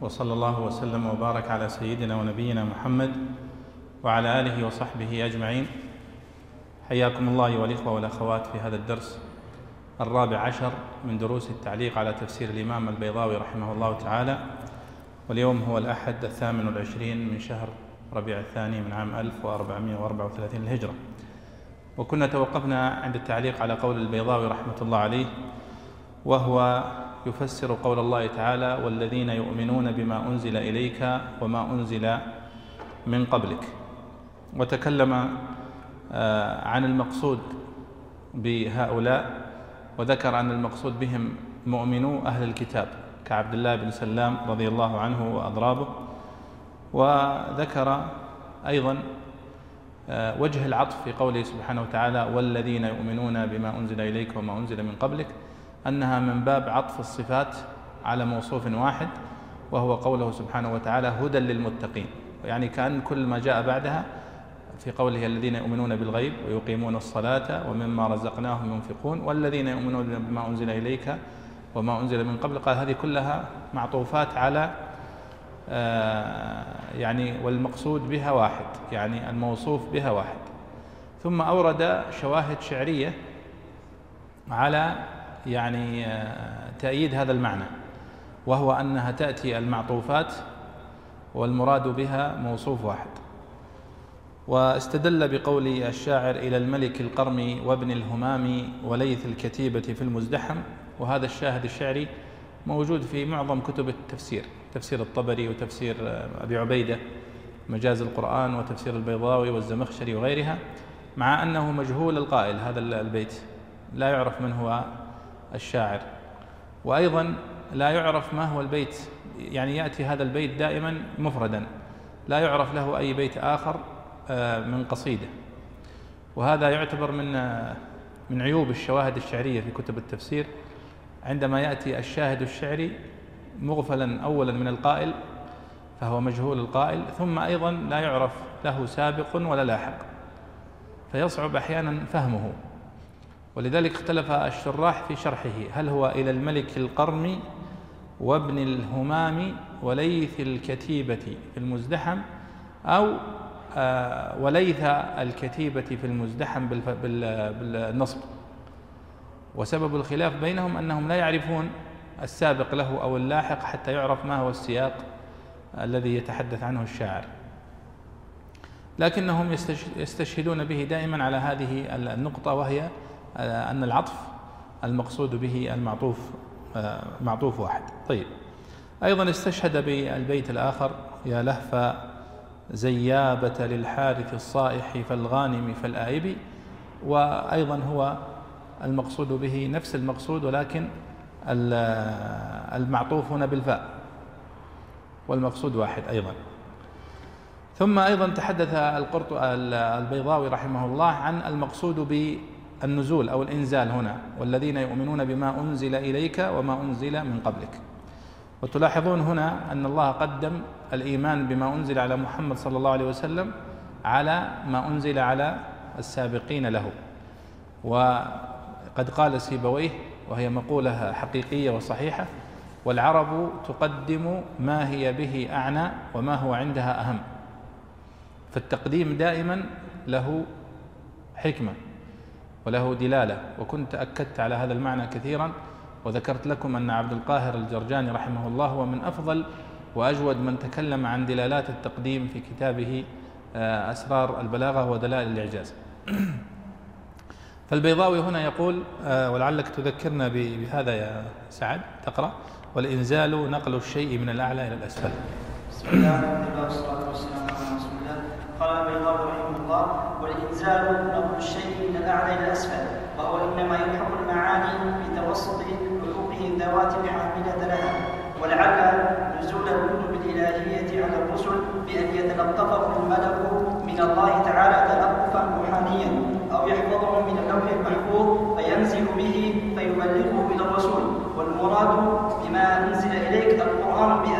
وصلى الله وسلم وبارك على سيدنا ونبينا محمد وعلى آله وصحبه أجمعين. حياكم الله ايها الاخوه والأخوات في هذا الدرس الرابع عشر من دروس التعليق على تفسير الإمام البيضاوي رحمه الله تعالى. واليوم هو الأحد الثامن والعشرين من شهر ربيع الثاني من عام 1434 للهجره وكنا توقفنا عند التعليق على قول البيضاوي رحمة الله عليه وهو يفسر قول الله تعالى والذين يؤمنون بما أنزل إليك وما أنزل من قبلك. وتكلم آه، عن المقصود بهؤلاء وذكر أن المقصود بهم مؤمنو أهل الكتاب كعبد الله بن سلام رضي الله عنه وأضرابه. وذكر أيضا آه، وجه العطف في قوله سبحانه وتعالى والذين يؤمنون بما أنزل إليك وما أنزل من قبلك. أنها من باب عطف الصفات على موصوف واحد وهو قوله سبحانه وتعالى هدى للمتقين. يعني كأن كل ما جاء بعدها في قوله الذين يؤمنون بالغيب ويقيمون الصلاة ومما رزقناهم ينفقون والذين يؤمنون بما أنزل إليك وما أنزل من قبل. قال هذه كلها معطوفات على آه، يعني والمقصود بها واحد يعني الموصوف بها واحد. ثم أورد شواهد شعرية على يعني آه، تأييد هذا المعنى وهو أنها تأتي المعطوفات والمراد بها موصوف واحد. واستدل بقول الشاعر إلى الملك القرم وابن الهمام وليث الكتيبة في المزدحم وهذا الشاهد الشعري موجود في معظم كتب التفسير تفسير الطبري وتفسير آه، أبي عبيدة مجاز القرآن وتفسير البيضاوي والزمخشري وغيرها مع أنه مجهول القائل هذا البيت لا يعرف من هو الشاعر. وأيضا لا يعرف ما هو البيت يعني يأتي هذا البيت دائما مفردا. لا يعرف له أي بيت آخر آه، من قصيدة. وهذا يعتبر من آه، من عيوب الشواهد الشعرية في كتب التفسير. عندما يأتي الشاهد الشعري مغفلا أولا من القائل فهو مجهول القائل ثم أيضا لا يعرف له سابق ولا لاحق. فيصعب أحيانا فهمه. ولذلك اختلف الشراح في شرحه. هل هو إلى الملك القرم وابن الهمام وليث الكتيبة في المزدحم أو آه، وليث الكتيبة في المزدحم بالنصب؟ وسبب الخلاف بينهم أنهم لا يعرفون السابق له أو اللاحق حتى يعرف ما هو السياق الذي يتحدث عنه الشاعر. لكنهم يستشهدون به دائما على هذه النقطة وهي أن العطف المقصود به المعطوف آه، معطوف واحد. طيب. أيضا استشهد بالبيت الآخر يا لهف زيابة للحارث الصائح فالغانم فالآيب وأيضا هو المقصود به نفس المقصود ولكن المعطوف هنا بالفاء. والمقصود واحد أيضا. ثم أيضا تحدث القرط البيضاوي رحمه الله عن المقصود النزول أو الإنزال هنا والذين يؤمنون بما أنزل إليك وما أنزل من قبلك. وتلاحظون هنا أن الله قدم الإيمان بما أنزل على محمد صلى الله عليه وسلم على ما أنزل على السابقين له. وقد قال سيبويه وهي مقولة حقيقية وصحيحة والعرب تقدم ما هي به أعنى وما هو عندها أهم. فالتقديم دائما له حكمة. وله دلالة وكنت أكدت على هذا المعنى كثيرا وذكرت لكم أن عبد القاهر الجرجاني رحمه الله هو من أفضل وأجود من تكلم عن دلالات التقديم في كتابه آه، أسرار البلاغة ودلائل الإعجاز. فالبيضاوي هنا يقول آه، ولعلك تذكرنا بهذا يا سعد تقرأ والإنزال نقل الشيء من الأعلى إلى الأسفل. بسم الله والصلاة والسلام قال البيضاوي رحمه الله والإنزال نقل الشيء من الأعلى إلى الأسفل وهو إنما يلحق المعاني بتوسط حقوقه الذوات الحاملة لها ولعل نزول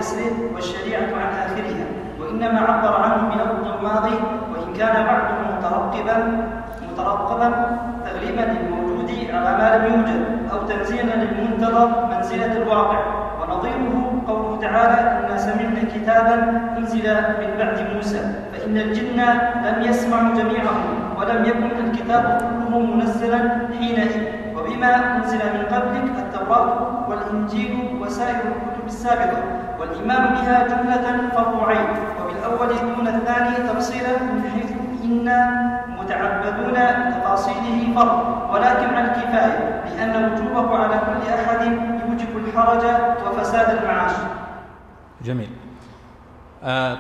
بأسره والشريعة عن آخرها وإنما عبر عنه بلفظ الماضي وإن كان بعضه مترقبا مترقبا تغليبا للموجود على ما لم يوجد أو تنزيلا للمنتظر منزلة الواقع ونظيره قوله تعالى إنا سمعنا كتابا أنزل من بعد فإن الجن لم يسمعوا جميعهم ولم يكن الكتاب كله منزلا حينئذ. وبما أنزل من قبلك التوراة والإنجيل وسائر الكتب السابقة والإيمان بها جملة فرض عين. وبالأول دون الثاني تفصيلا من حيث إنا متعبدون بتفاصيله فرض ولكن عن الكفاية لأن وجوبه على كل أحد يوجب الحرج وفساد المعاش. جميل.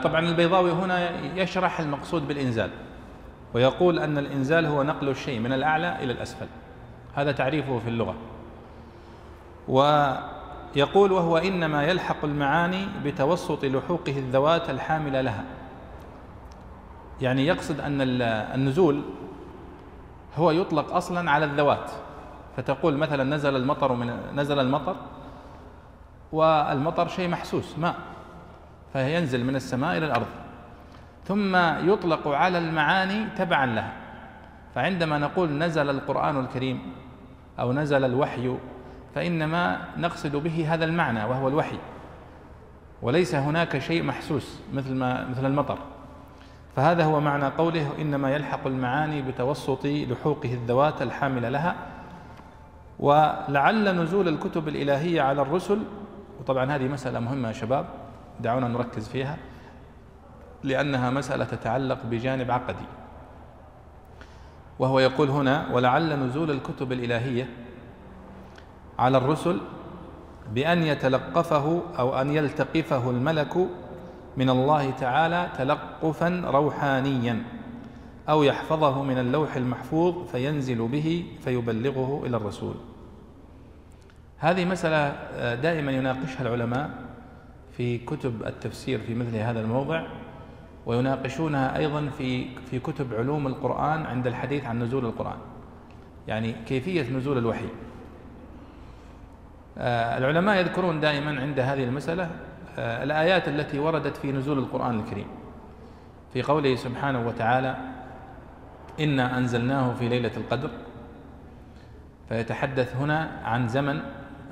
طبعا البيضاوي هنا يشرح المقصود بالإنزال ويقول أن الإنزال هو نقل الشيء من الأعلى إلى الأسفل. هذا تعريفه في اللغة. ويقول وهو إنما يلحق المعاني بتوسط لحوقه الذوات الحاملة لها. يعني يقصد أن النزول هو يطلق أصلا على الذوات. فتقول مثلا نزل المطر من نزل المطر والمطر شيء محسوس ماء. فينزل من السماء إلى الأرض. ثم يطلق على المعاني تبعا لها. فعندما نقول نزل القرآن الكريم أو نزل الوحي فإنما نقصد به هذا المعنى وهو الوحي. وليس هناك شيء محسوس مثل ما مثل المطر. فهذا هو معنى قوله إنما يلحق المعاني بتوسط لحوقه الذوات الحامله لها. ولعل نزول الكتب الإلهية على الرسل وطبعا هذه مسألة مهمة يا شباب دعونا نركز فيها لأنها مسألة تتعلق بجانب عقدي. وهو يقول هنا ولعل نزول الكتب الإلهية على الرسل بأن يتلقفه أو أن يلتقفه الملك من الله تعالى تلقفا روحانيا أو يحفظه من اللوح المحفوظ فينزل به فيبلغه إلى الرسول. هذه آه، دائما يناقشها العلماء في كتب التفسير في مثل هذا الموضع ويناقشونها أيضا في في كتب علوم القرآن عند الحديث عن نزول القرآن. يعني كيفية نزول الوحي. آه، العلماء يذكرون دائما عند هذه المسألة آه، الآيات التي وردت في نزول القرآن الكريم. في قوله سبحانه وتعالى إنا أنزلناه في ليلة القدر فيتحدث هنا عن زمن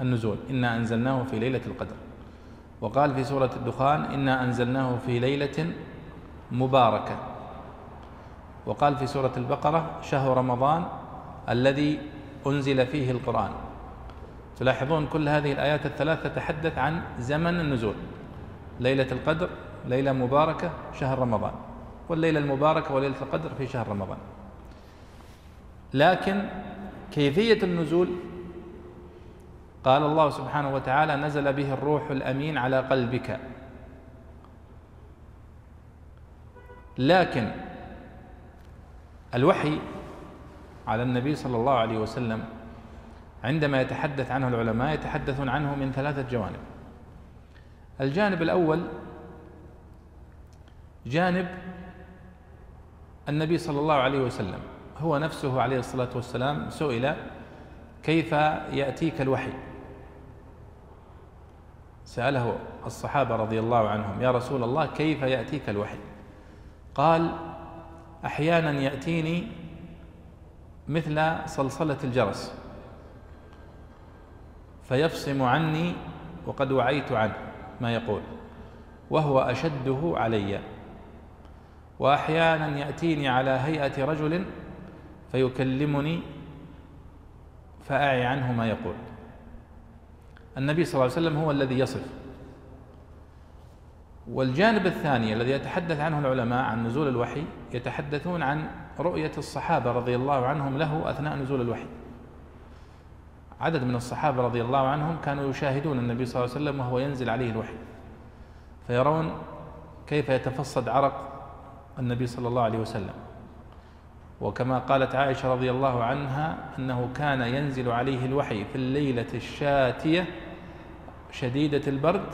النزول. إنا أنزلناه في ليلة القدر وقال في سورة الدخان إنا أنزلناه في ليلة مباركة. وقال في سورة البقرة شهر رمضان الذي أنزل فيه القرآن. تلاحظون كل هذه الآيات الثلاث تتحدث عن زمن النزول. ليلة القدر ليلة مباركة شهر رمضان. والليلة المباركة وليلة القدر في شهر رمضان. لكن كيفية النزول قال الله سبحانه وتعالى نزل به الروح الأمين على قلبك. لكن الوحي على النبي صلى الله عليه وسلم عندما يتحدث عنه العلماء يتحدثون عنه من ثلاثة جوانب. الجانب الأول جانب النبي صلى الله عليه وسلم. هو نفسه عليه الصلاة والسلام سئل كيف يأتيك الوحي؟ سأله الصحابة رضي الله عنهم يا رسول الله كيف يأتيك الوحي؟ قال أحيانا يأتيني مثل صلصلة الجرس فيفصم عني وقد وعيت عنه ما يقول وهو أشده علي. وأحيانا يأتيني على هيئة رجل فيكلمني فأعي عنه ما يقول. النبي صلى الله عليه وسلم هو الذي يصف. والجانب الثاني الذي يتحدث عنه العلماء عن نزول الوحي يتحدثون عن رؤية الصحابة رضي الله عنهم له أثناء نزول الوحي. عدد من الصحابة رضي الله عنهم كانوا يشاهدون النبي صلى الله عليه وسلم وهو ينزل عليه الوحي. فيرون كيف يتفصد عرق النبي صلى الله عليه وسلم. وكما قالت عائشة رضي الله عنها أنه كان ينزل عليه الوحي في الليلة الشاتية شديدة البرد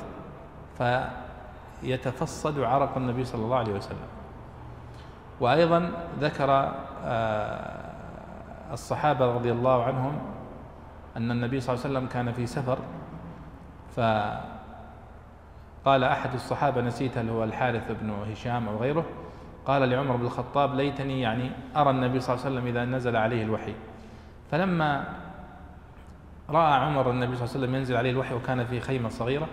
فيتفصد عرق النبي صلى الله عليه وسلم. وأيضا ذكر آه، الصحابة رضي الله عنهم أن النبي صلى الله عليه وسلم كان في سفر قال أحد الصحابة نسيت هل هو الحارث بن هشام أو غيره قال لعمر بن الخطاب ليتني يعني أرى النبي صلى الله عليه وسلم إذا نزل عليه الوحي. فلما رأى عمر النبي صلى الله عليه وسلم ينزل عليه الوحي وكان في خيمة صغيرة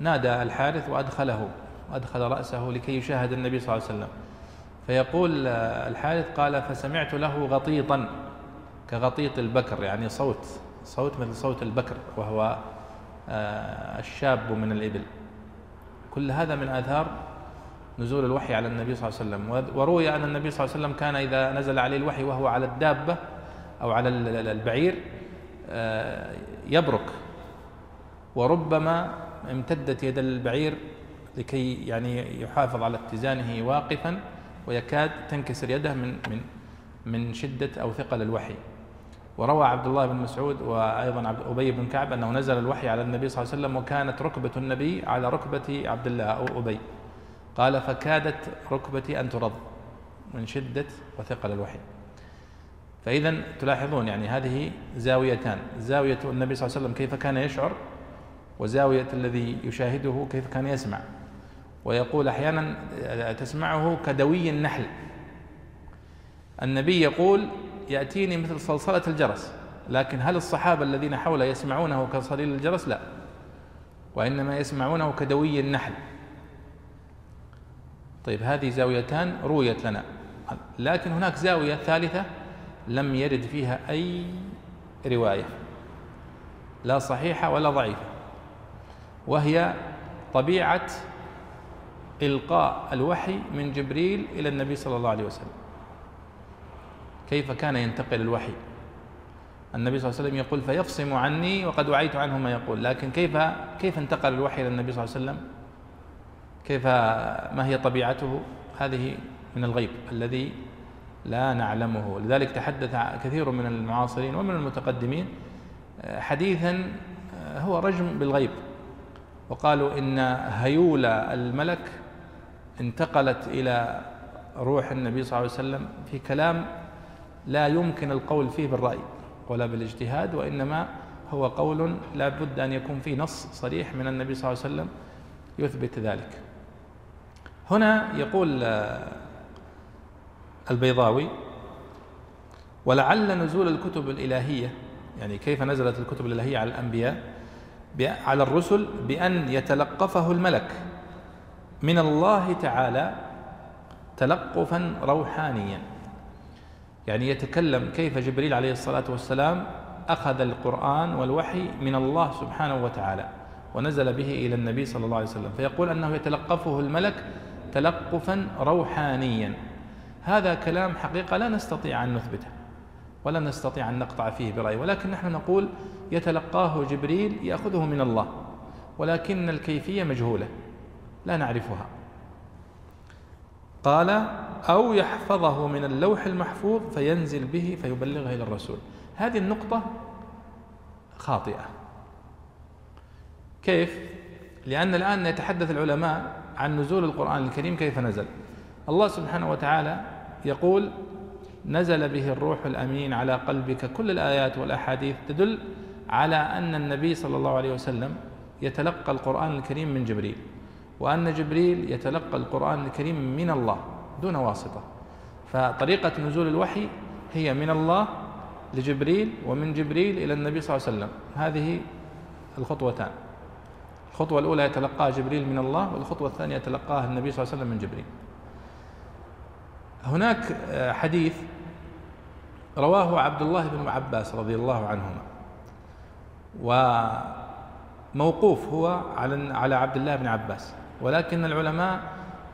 نادى الحارث وأدخله وأدخل رأسه لكي يشاهد النبي صلى الله عليه وسلم. فيقول الحارث قال فسمعت له غطيطا كغطيط البكر. يعني صوت صوت مثل صوت البكر وهو آه، الشاب من الإبل. كل هذا من آثار نزول الوحي على النبي صلى الله عليه وسلم. وروي أن النبي صلى الله عليه وسلم كان إذا نزل عليه الوحي وهو على الدابة أو على البعير يبرك. وربما امتدت يد البعير لكي يعني يحافظ على اتزانه واقفا ويكاد تنكسر يده من من من شدة أو ثقل الوحي. وروى عبد الله بن مسعود وأيضا عبد أبي بن كعب أنه نزل الوحي على النبي صلى الله عليه وسلم وكانت ركبة النبي على ركبة عبد الله أو أبي. قال فكادت ركبتي أن ترض من شدة وثقل الوحي. فإذا تلاحظون يعني هذه زاويتان. زاوية النبي صلى الله عليه وسلم كيف كان يشعر وزاوية الذي يشاهده كيف كان يسمع. ويقول أحيانا تسمعه كدوي النحل. النبي يقول يأتيني مثل صلصلة الجرس لكن هل الصحابة الذين حوله يسمعونه كصليل الجرس؟ لا. وإنما يسمعونه كدوي النحل. طيب هذه زاويتان رويت لنا. لكن هناك زاوية ثالثة لم يرد فيها أي رواية لا صحيحة ولا ضعيفة. وهي طبيعة إلقاء الوحي من جبريل إلى النبي صلى الله عليه وسلم. كيف كان ينتقل الوحي؟ النبي صلى الله عليه وسلم يقول فيفصم عني وقد وعيت عنه ما يقول. لكن كيف كيف انتقل الوحي إلى النبي صلى الله عليه وسلم؟ كيف ما هي طبيعته؟ هذه من الغيب الذي لا نعلمه. لذلك تحدث كثير من المعاصرين ومن المتقدمين حديثا هو رجم بالغيب. وقالوا إن هيول الملك انتقلت إلى روح النبي صلى الله عليه وسلم في كلام لا يمكن القول فيه بالرأي ولا بالاجتهاد وإنما هو قول لا بد أن يكون فيه نص صريح من النبي صلى الله عليه وسلم يثبت ذلك. هنا يقول آه، البيضاوي ولعل نزول الكتب الإلهية يعني كيف نزلت الكتب الإلهية على الأنبياء؟ على الرسل بأن يتلقفه الملك. من الله تعالى تلقفا روحانيا. يعني يتكلم كيف جبريل عليه الصلاة والسلام أخذ القرآن والوحي من الله سبحانه وتعالى ونزل به إلى النبي صلى الله عليه وسلم. فيقول أنه يتلقفه الملك تلقفا روحانيا. هذا كلام حقيقة لا نستطيع أن نثبته ولا نستطيع أن نقطع فيه برأي ولكن نحن نقول يتلقاه جبريل يأخذه من الله ولكن الكيفية مجهولة لا نعرفها. قال أو يحفظه من اللوح المحفوظ فينزل به فيبلغه إلى الرسول. هذه النقطة خاطئة. كيف؟ لأن الآن يتحدث العلماء عن نزول القرآن الكريم كيف نزل. الله سبحانه وتعالى يقول نزل به الروح الأمين على قلبك كل الآيات والأحاديث تدل على أن النبي صلى الله عليه وسلم يتلقى القرآن الكريم من جبريل وأن جبريل يتلقى القرآن الكريم من الله دون واسطة. فطريقة نزول الوحي هي من الله لجبريل ومن جبريل إلى النبي صلى الله عليه وسلم. هذه الخطوتان. الخطوة الأولى يتلقاها جبريل من الله والخطوة الثانية يتلقاها النبي صلى الله عليه وسلم من جبريل. هناك حديث رواه عبد الله بن عباس رضي الله عنهما وموقوف هو على على عبد الله بن عباس ولكن العلماء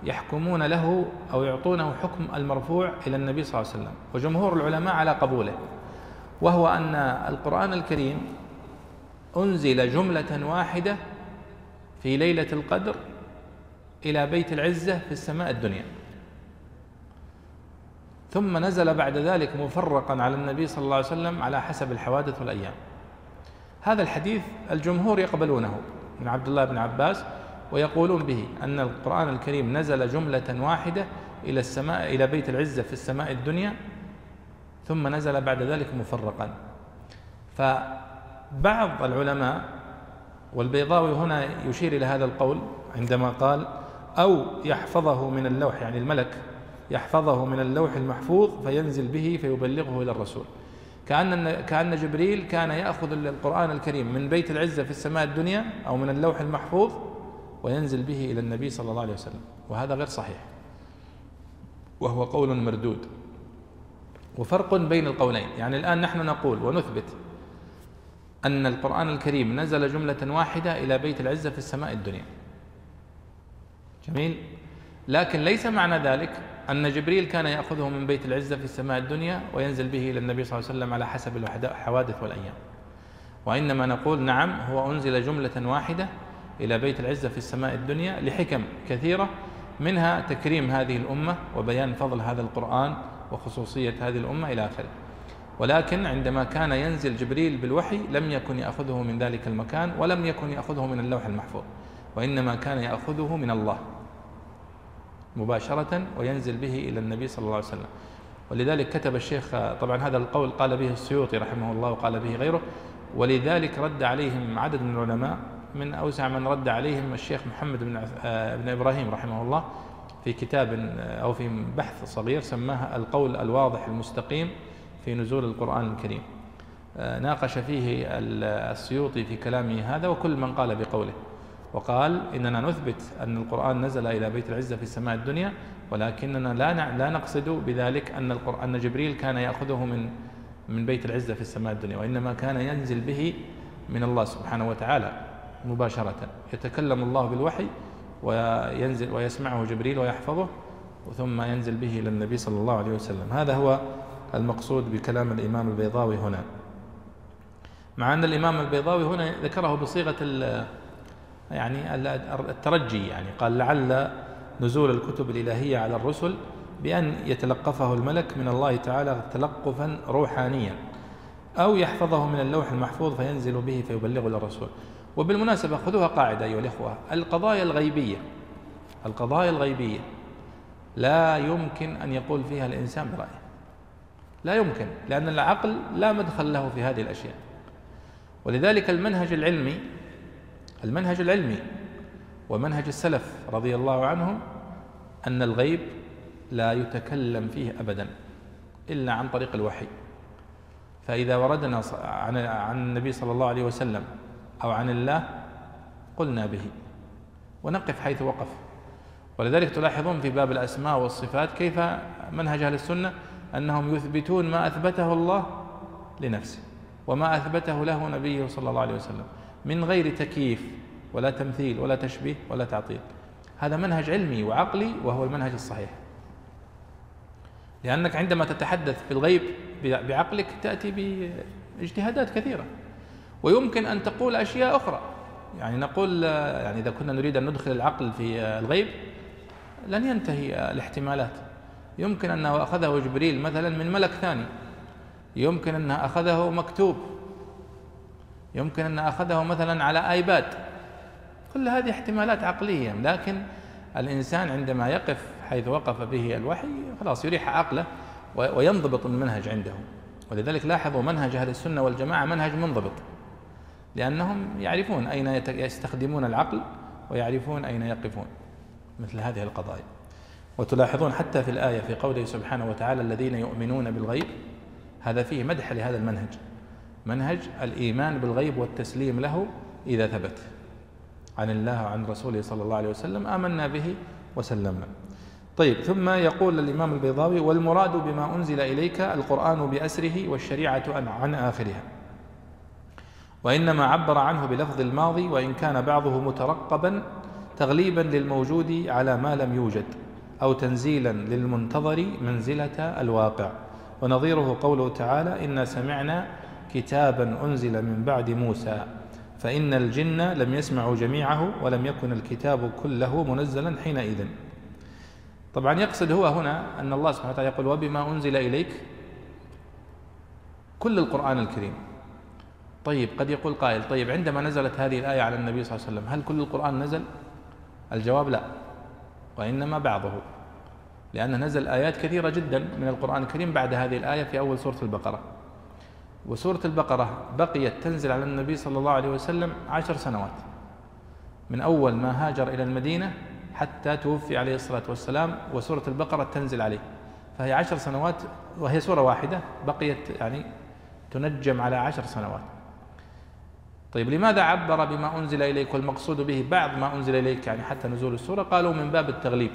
يحكمون له أو يعطونه حكم المرفوع إلى النبي صلى الله عليه وسلم وجمهور العلماء على قبوله وهو أن القرآن الكريم أنزل جملة واحدة في ليلة القدر إلى بيت العزة في السماء الدنيا. ثم نزل بعد ذلك مفرقا على النبي صلى الله عليه وسلم على حسب الحوادث والأيام. هذا الحديث الجمهور يقبلونه من عبد الله بن عباس ويقولون به أن القرآن الكريم نزل جملة واحدة إلى السماء إلى بيت العزة في السماء الدنيا ثم نزل بعد ذلك مفرقا. فبعض العلماء والبيضاوي هنا يشير إلى هذا القول عندما قال أو يحفظه من اللوح يعني الملك يحفظه من اللوح المحفوظ فينزل به فيبلغه إلى الرسول. كأن كأن جبريل كان يأخذ القرآن الكريم من بيت العزة في السماء الدنيا أو من اللوح المحفوظ وينزل به إلى النبي صلى الله عليه وسلم. وهذا غير صحيح. وهو قول مردود. وفرق بين القولين. يعني الآن نحن نقول ونثبت أن القرآن الكريم نزل جملة واحدة إلى بيت العزة في السماء الدنيا. جميل؟ لكن ليس معنى ذلك أن جبريل كان يأخذه من بيت العزة في السماء الدنيا وينزل به إلى النبي صلى الله عليه وسلم على حسب الحوادث والأيام. وإنما نقول نعم هو أنزل جملة واحدة إلى بيت العزة في السماء الدنيا لحكم كثيرة منها تكريم هذه الأمة وبيان فضل هذا القرآن وخصوصية هذه الأمة إلى آخره. ولكن عندما كان ينزل جبريل بالوحي لم يكن يأخذه من ذلك المكان ولم يكن يأخذه من اللوح المحفوظ وإنما كان يأخذه من الله. مباشرة وينزل به إلى النبي صلى الله عليه وسلم. ولذلك كتب الشيخ طبعا هذا القول قال به السيوطي رحمه الله وقال به غيره. ولذلك رد عليهم عدد من العلماء من أوسع من رد عليهم الشيخ محمد بن, آه، بن إبراهيم رحمه الله في كتاب آه، أو في بحث صغير سماه القول الواضح المستقيم في نزول القرآن الكريم. آه، ناقش فيه السيوطي في كلامه هذا وكل من قال بقوله. وقال إننا نثبت أن القرآن نزل إلى بيت العزة في السماء الدنيا ولكننا لا لا نقصد بذلك أن القرآن أن جبريل كان يأخذه من من بيت العزة في السماء الدنيا وإنما كان ينزل به من الله سبحانه وتعالى مباشرة. يتكلم الله بالوحي وينزل ويسمعه جبريل ويحفظه ثم ينزل به إلى النبي صلى الله عليه وسلم. هذا هو المقصود بكلام الإمام البيضاوي هنا. مع أن الإمام البيضاوي هنا ذكره بصيغة يعني الترجي يعني قال لعل نزول الكتب الإلهية على الرسل بأن يتلقفه الملك من الله تعالى تلقفا روحانيا أو يحفظه من اللوح المحفوظ فينزل به فيبلغه للرسول. وبالمناسبة خذوها قاعدة أيها الإخوة القضايا الغيبية القضايا الغيبية لا يمكن أن يقول فيها الإنسان برأيه. لا يمكن لأن العقل لا مدخل له في هذه الأشياء. ولذلك المنهج العلمي المنهج العلمي ومنهج السلف رضي الله عنهم أن الغيب لا يتكلم فيه أبدا إلا عن طريق الوحي. فإذا وردنا عن عن النبي صلى الله عليه وسلم أو عن الله قلنا به. ونقف حيث وقف. ولذلك تلاحظون في باب الأسماء والصفات كيف منهج أهل السنة أنهم يثبتون ما أثبته الله لنفسه وما أثبته له نبيه صلى الله عليه وسلم. من غير تكييف ولا تمثيل ولا تشبيه ولا تعطيل. هذا منهج علمي وعقلي وهو المنهج الصحيح. لأنك عندما تتحدث في الغيب بعقلك تأتي باجتهادات كثيرة. ويمكن أن تقول أشياء أخرى. يعني نقول يعني إذا كنا نريد أن ندخل العقل في الغيب لن ينتهي الاحتمالات. يمكن أنه أخذه جبريل مثلا من ملك ثاني. يمكن أنه أخذه مكتوب. يمكن أن أخذه مثلا على آيباد. كل هذه احتمالات عقلية لكن الإنسان عندما يقف حيث وقف به الوحي خلاص يريح عقله وينضبط المنهج عنده. ولذلك لاحظوا منهج أهل السنة والجماعة منهج منضبط. لأنهم يعرفون أين يستخدمون العقل ويعرفون أين يقفون مثل هذه القضايا. وتلاحظون حتى في الآية في قوله سبحانه وتعالى الذين يؤمنون بالغيب هذا فيه مدح لهذا المنهج. منهج الإيمان بالغيب والتسليم له إذا ثبت عن الله وعن رسوله صلى الله عليه وسلم آمنا به وسلمنا. طيب ثم يقول الإمام البيضاوي والمراد بما أنزل إليك القرآن بأسره والشريعة عن آخرها. وإنما عبر عنه بلفظ الماضي وإن كان بعضه مترقبا تغليبا للموجود على ما لم يوجد أو تنزيلا للمنتظر منزلة الواقع. ونظيره قوله تعالى إنا سمعنا كتابا أنزل من بعد موسى فإن الجن لم يسمعوا جميعه ولم يكن الكتاب كله منزلا حينئذ. طبعا يقصد هو هنا أن الله سبحانه وتعالى يقول وبما أنزل إليك كل القرآن الكريم. طيب قد يقول قائل طيب عندما نزلت هذه الآية على النبي صلى الله عليه وسلم هل كل القرآن نزل؟ الجواب لا وإنما بعضه لأن نزل آيات كثيرة جدا من القرآن الكريم بعد هذه الآية في أول سورة البقرة. وسورة البقرة بقيت تنزل على النبي صلى الله عليه وسلم عشر سنوات. من أول ما هاجر إلى المدينة حتى توفي عليه الصلاة والسلام وسورة البقرة تنزل عليه. فهي عشر سنوات وهي سورة واحدة بقيت يعني تنجم على عشر سنوات. طيب لماذا عبر بما أنزل إليك والمقصود به بعض ما أنزل إليك؟ يعني حتى نزول السورة قالوا من باب التغليب.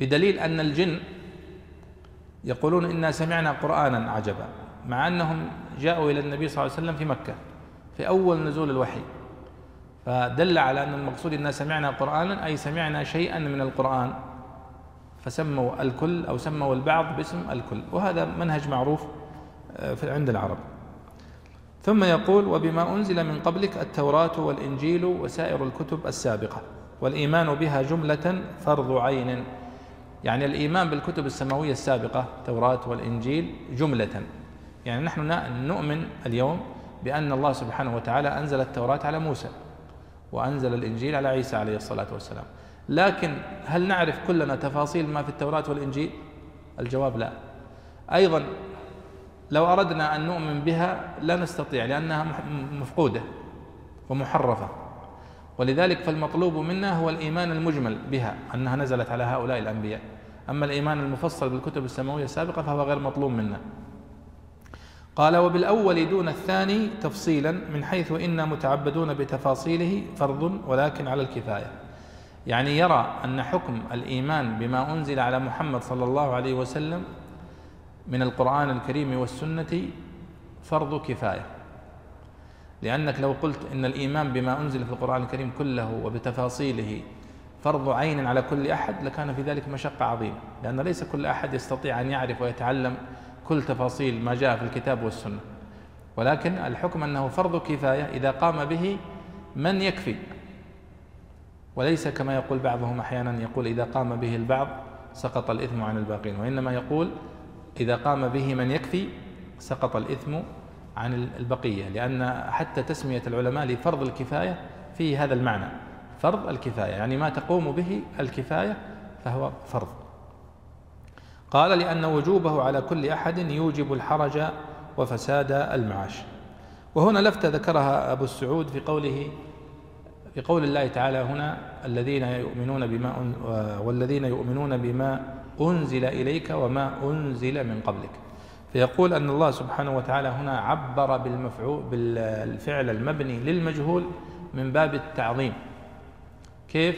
بدليل أن الجن يقولون إنا سمعنا قرآنا عجبا. مع أنهم جاءوا إلى النبي صلى الله عليه وسلم في مكة في أول نزول الوحي. فدل على أن المقصود إنا سمعنا قرآنا أي سمعنا شيئا من القرآن. فسموا الكل أو سموا البعض باسم الكل. وهذا منهج معروف آه، عند العرب. ثم يقول وبما أنزل من قبلك التوراة والإنجيل وسائر الكتب السابقة والإيمان بها جملة فرض عين. يعني الإيمان بالكتب السماوية السابقة التوراة والإنجيل جملة. يعني نحن نؤمن اليوم بأن الله سبحانه وتعالى أنزل التوراة على موسى وأنزل الإنجيل على عيسى عليه الصلاة والسلام. لكن هل نعرف كلنا تفاصيل ما في التوراة والإنجيل؟ الجواب لا. أيضا لو أردنا أن نؤمن بها لا نستطيع لأنها مفقودة ومحرفة. ولذلك فالمطلوب منا هو الإيمان المجمل بها أنها نزلت على هؤلاء الأنبياء. أما الإيمان المفصل بالكتب السماوية السابقة فهو غير مطلوب منا. قال وبالأول دون الثاني تفصيلا من حيث إنا متعبدون بتفاصيله فرض ولكن على الكفاية. يعني يرى أن حكم الإيمان بما أنزل على محمد صلى الله عليه وسلم من القرآن الكريم والسنة فرض كفاية. لأنك لو قلت إن الإيمان بما أنزل في القرآن الكريم كله وبتفاصيله فرض عين على كل أحد لكان في ذلك مشقة عظيمة لأن ليس كل أحد يستطيع أن يعرف ويتعلم كل تفاصيل ما جاء في الكتاب والسنة. ولكن الحكم أنه فرض كفاية إذا قام به من يكفي. وليس كما يقول بعضهم أحيانا يقول إذا قام به البعض سقط الإثم عن الباقين وإنما يقول إذا قام به من يكفي سقط الإثم عن البقية. لأن حتى تسمية العلماء لفرض الكفاية فيه هذا المعنى. فرض الكفاية يعني ما تقوم به الكفاية فهو فرض. قال لأن وجوبه على كل أحد يوجب الحرج وفساد المعاش. وهنا لفتة ذكرها أبو السعود في قوله في قول الله تعالى هنا الذين يؤمنون بما والذين يؤمنون بما أنزل إليك وما أنزل من قبلك. فيقول أن الله سبحانه وتعالى هنا عبر بالمفعول بالفعل المبني للمجهول من باب التعظيم. كيف؟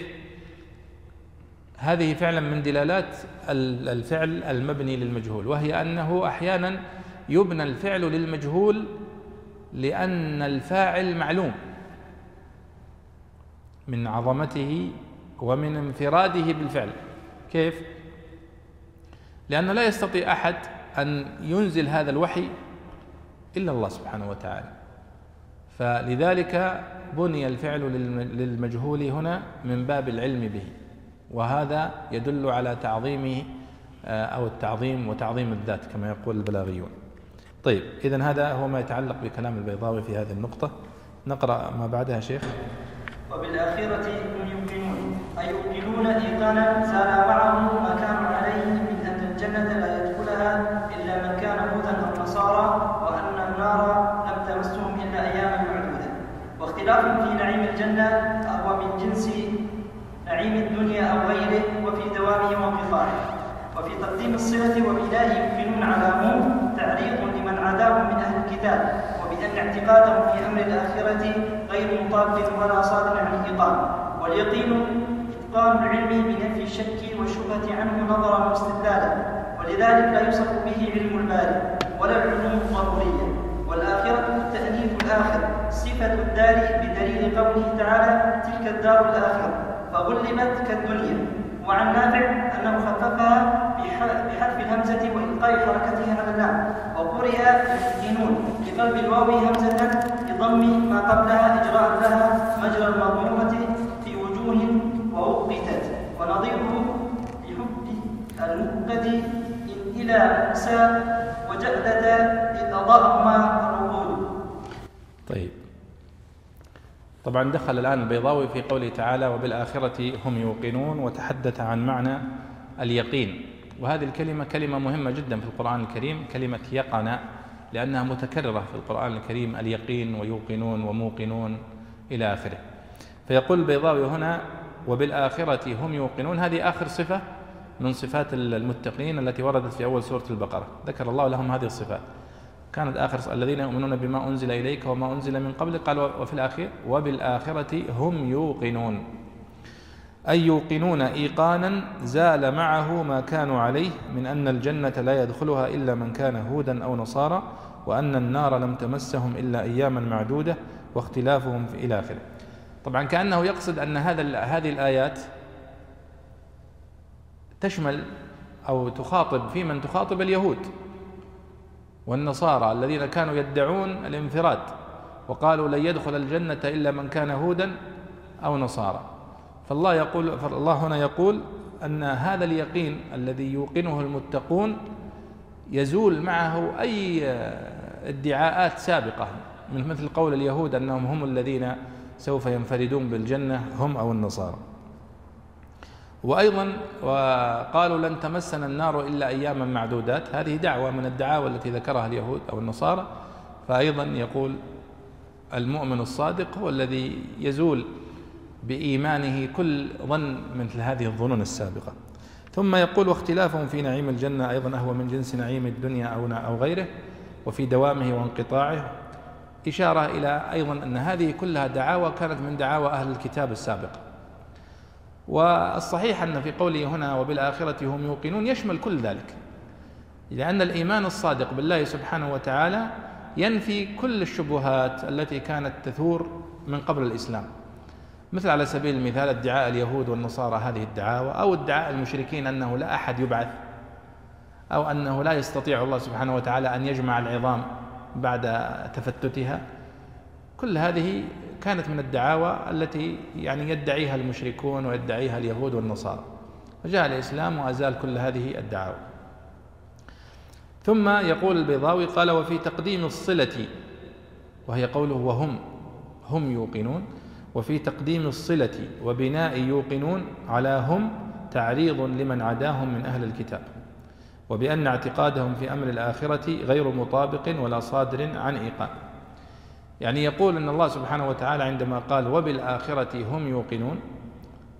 هذه فعلا من دلالات الفعل المبني للمجهول وهي أنه أحيانا يبنى الفعل للمجهول لأن الفاعل معلوم من عظمته ومن انفراده بالفعل. كيف؟ لأنه لا يستطيع أحد أن ينزل هذا الوحي إلا الله سبحانه وتعالى. فلذلك بني الفعل للمجهول هنا من باب العلم به. وهذا يدل على تعظيمه آه، أو التعظيم وتعظيم الذات كما يقول البلاغيون. طيب إذا هذا هو ما يتعلق بكلام البيضاوي في هذه النقطة. نقرأ ما بعدها شيخ. وبالآخرة هم يوقنون أي يوقنون إيقانا زال معهم ما كانوا عليه من أن الجنة لا يدخلها إلا من كان هودا أو نصارى وأن النار لم تمسهم إلا أياما معدودة. واختلاف في نعيم الجنة نعيم الدنيا أو غيره وفي دوامه وانقطاعه وفي تقديم الصلة وبإله يمكنون على عموم تعريض لمن عداهم من أهل الكتاب وبأن اعتقادهم في أمر الآخرة غير مطابق ولا صادر عن الإقام واليقين إتقان العلم بنفي الشك والشبهة عنه نظرا واستدلالا. ولذلك لا يوصف به علم الباري ولا العلوم الضرورية. والآخرة التأنيث الآخر صفة الدار بدليل قوله تعالى تلك الدار الآخرة. فغلبت كالدنيا. وعن نافع أنه خففها بحذف الهمزة وإلقاء حركتها على اللام وقرئ يفتنون بقلب الواو همزة بضم ما قبلها إجراء لها مجرى المضمومة في وجوه ووقتت. ونظيره بحب المقد إن إلى موسى وجأدة إذ أضاءهما طيب. طبعا دخل الآن البيضاوي في قوله تعالى وبالآخرة هم يوقنون وتحدث عن معنى اليقين. وهذه الكلمة كلمة مهمة جدا في القرآن الكريم كلمة يقن لأنها متكررة في القرآن الكريم اليقين ويوقنون وموقنون إلى آخره. فيقول البيضاوي هنا وبالآخرة هم يوقنون. هذه آخر صفة من صفات المتقين التي وردت في أول سورة البقرة. ذكر الله لهم هذه الصفات. كانت آخر الذين يؤمنون بما أنزل إليك وما أنزل من قبل قال وفي الأخير وبالآخرة هم يوقنون. أي يوقنون إيقانا زال معه ما كانوا عليه من أن الجنة لا يدخلها إلا من كان هودا أو نصارى وأن النار لم تمسهم إلا أياما معدودة واختلافهم في إلى آخره. طبعا كأنه يقصد أن هذا هذه الآيات تشمل أو تخاطب في من تخاطب اليهود. والنصارى الذين كانوا يدعون الانفراد وقالوا لن يدخل الجنة إلا من كان هودا أو نصارى. فالله يقول فالله هنا يقول أن هذا اليقين الذي يوقنه المتقون يزول معه أي ادعاءات سابقة من مثل قول اليهود أنهم هم الذين سوف ينفردون بالجنة هم أو النصارى. وأيضا وقالوا لن تمسنا النار إلا أياما معدودات. هذه دعوة من الدعاوى التي ذكرها اليهود أو النصارى. فأيضا يقول المؤمن الصادق هو الذي يزول بإيمانه كل ظن مثل هذه الظنون السابقة. ثم يقول واختلافهم في نعيم الجنة أيضا هو من جنس نعيم الدنيا أو أو غيره وفي دوامه وانقطاعه. إشارة إلى أيضا أن هذه كلها دعاوى كانت من دعاوى أهل الكتاب السابق. والصحيح أن في قوله هنا وبالآخرة هم يوقنون يشمل كل ذلك. لأن الإيمان الصادق بالله سبحانه وتعالى ينفي كل الشبهات التي كانت تثور من قبل الإسلام. مثل على سبيل المثال ادعاء اليهود والنصارى هذه الدعاوى أو ادعاء المشركين أنه لا أحد يبعث أو أنه لا يستطيع الله سبحانه وتعالى أن يجمع العظام بعد تفتتها. كل هذه كانت من الدعاوى التي يعني يدعيها المشركون ويدعيها اليهود والنصارى. فجاء الإسلام وأزال كل هذه الدعاوى. ثم يقول البيضاوي قال وفي تقديم الصلة وهي قوله وهم هم يوقنون. وفي تقديم الصلة وبناء يوقنون على هم تعريض لمن عداهم من أهل الكتاب. وبأن اعتقادهم في أمر الآخرة غير مطابق ولا صادر عن إيقان يعني يقول أن الله سبحانه وتعالى عندما قال وبالآخرة هم يوقنون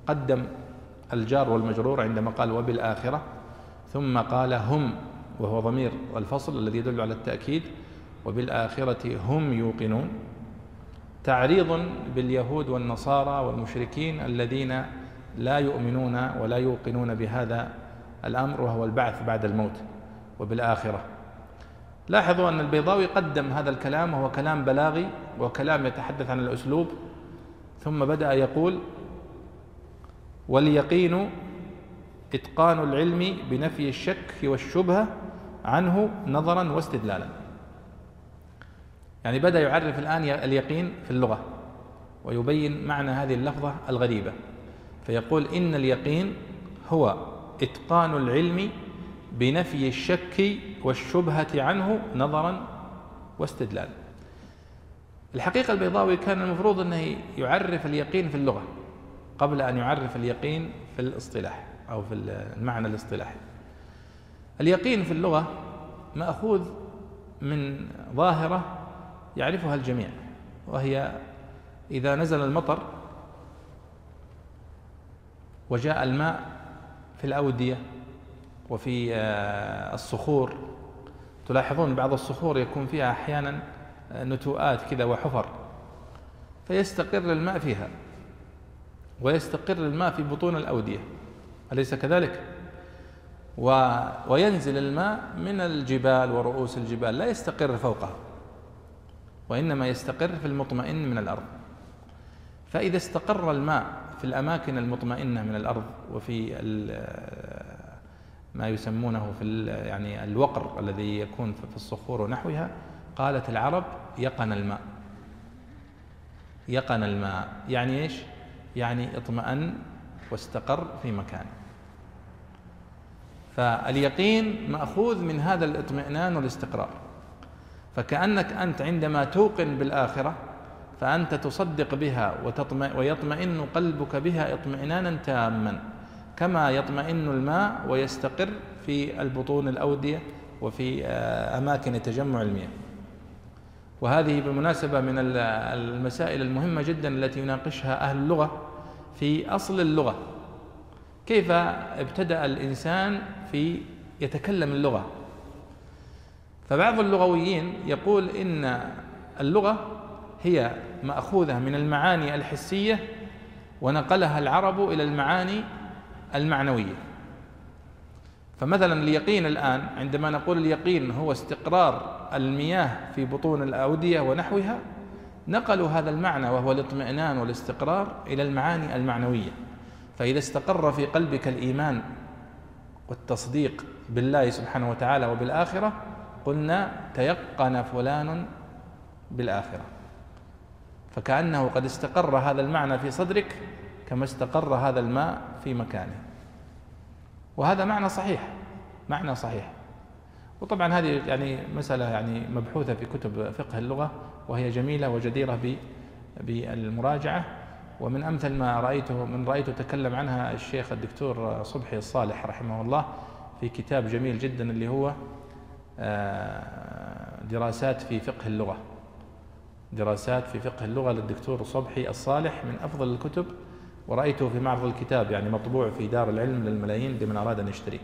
قدم الجار والمجرور عندما قال وبالآخرة ثم قال هم وهو ضمير الفصل الذي يدل على التأكيد وبالآخرة هم يوقنون. تعريض باليهود والنصارى والمشركين الذين لا يؤمنون ولا يوقنون بهذا الأمر وهو البعث بعد الموت وبالآخرة. لاحظوا أن البيضاوي قدم هذا الكلام وهو كلام بلاغي وكلام يتحدث عن الأسلوب. ثم بدأ يقول واليقين إتقان العلم بنفي الشك والشبهة عنه نظرا واستدلالا. يعني بدأ يعرف الآن اليقين في اللغة ويبين معنى هذه اللفظة الغريبة. فيقول إن اليقين هو إتقان العلم بنفي الشك والشبهة عنه نظرا واستدلالا. الحقيقة البيضاوي كان المفروض أنه يعرف اليقين في اللغة قبل أن يعرف اليقين في الاصطلاح أو في المعنى الاصطلاحي. اليقين في اللغة مأخوذ من ظاهرة يعرفها الجميع وهي إذا نزل المطر وجاء الماء في الأودية وفي آه، الصخور تلاحظون بعض الصخور يكون فيها أحيانا آه، نتوءات كذا وحفر. فيستقر الماء فيها ويستقر الماء في بطون الأودية. أليس كذلك؟ و وينزل الماء من الجبال ورؤوس الجبال لا يستقر فوقها. وإنما يستقر في المطمئن من الأرض. فإذا استقر الماء في الأماكن المطمئنة من الأرض وفي ما يسمونه في يعني الوقر الذي يكون في الصخور ونحوها قالت العرب يقن الماء. يقن الماء. يعني إيش؟ يعني اطمأن واستقر في مكانه فاليقين مأخوذ من هذا الاطمئنان والاستقرار. فكأنك أنت عندما توقن بالآخرة فأنت تصدق بها ويطمئن قلبك بها اطمئنانا تاما. كما يطمئن الماء ويستقر في البطون الأودية وفي آه، أماكن تجمع المياه. وهذه بالمناسبة من المسائل المهمة جدا التي يناقشها أهل اللغة في أصل اللغة. كيف ابتدأ الإنسان في يتكلم اللغة؟ فبعض اللغويين يقول إن اللغة هي مأخوذة من المعاني الحسية ونقلها العرب إلى المعاني المعنوية. فمثلا اليقين الآن عندما نقول اليقين هو استقرار المياه في بطون الأودية ونحوها نقلوا هذا المعنى وهو الاطمئنان والاستقرار إلى المعاني المعنوية. فإذا استقر في قلبك الإيمان والتصديق بالله سبحانه وتعالى وبالآخرة قلنا تيقن فلان بالآخرة. فكأنه قد استقر هذا المعنى في صدرك كما استقر هذا الماء في مكانه. وهذا معنى صحيح معنى صحيح. وطبعا هذه يعني مسألة يعني مبحوثة في كتب فقه اللغة وهي جميلة وجديرة بالمراجعة. ومن أمثل ما رأيته من رأيته تكلم عنها الشيخ الدكتور صبحي الصالح رحمه الله في كتاب جميل جدا اللي هو آه، دراسات في فقه اللغة. دراسات في فقه اللغة للدكتور صبحي الصالح من أفضل الكتب ورأيته في معرض الكتاب يعني مطبوع في دار العلم للملايين لمن أراد أن يشتريه.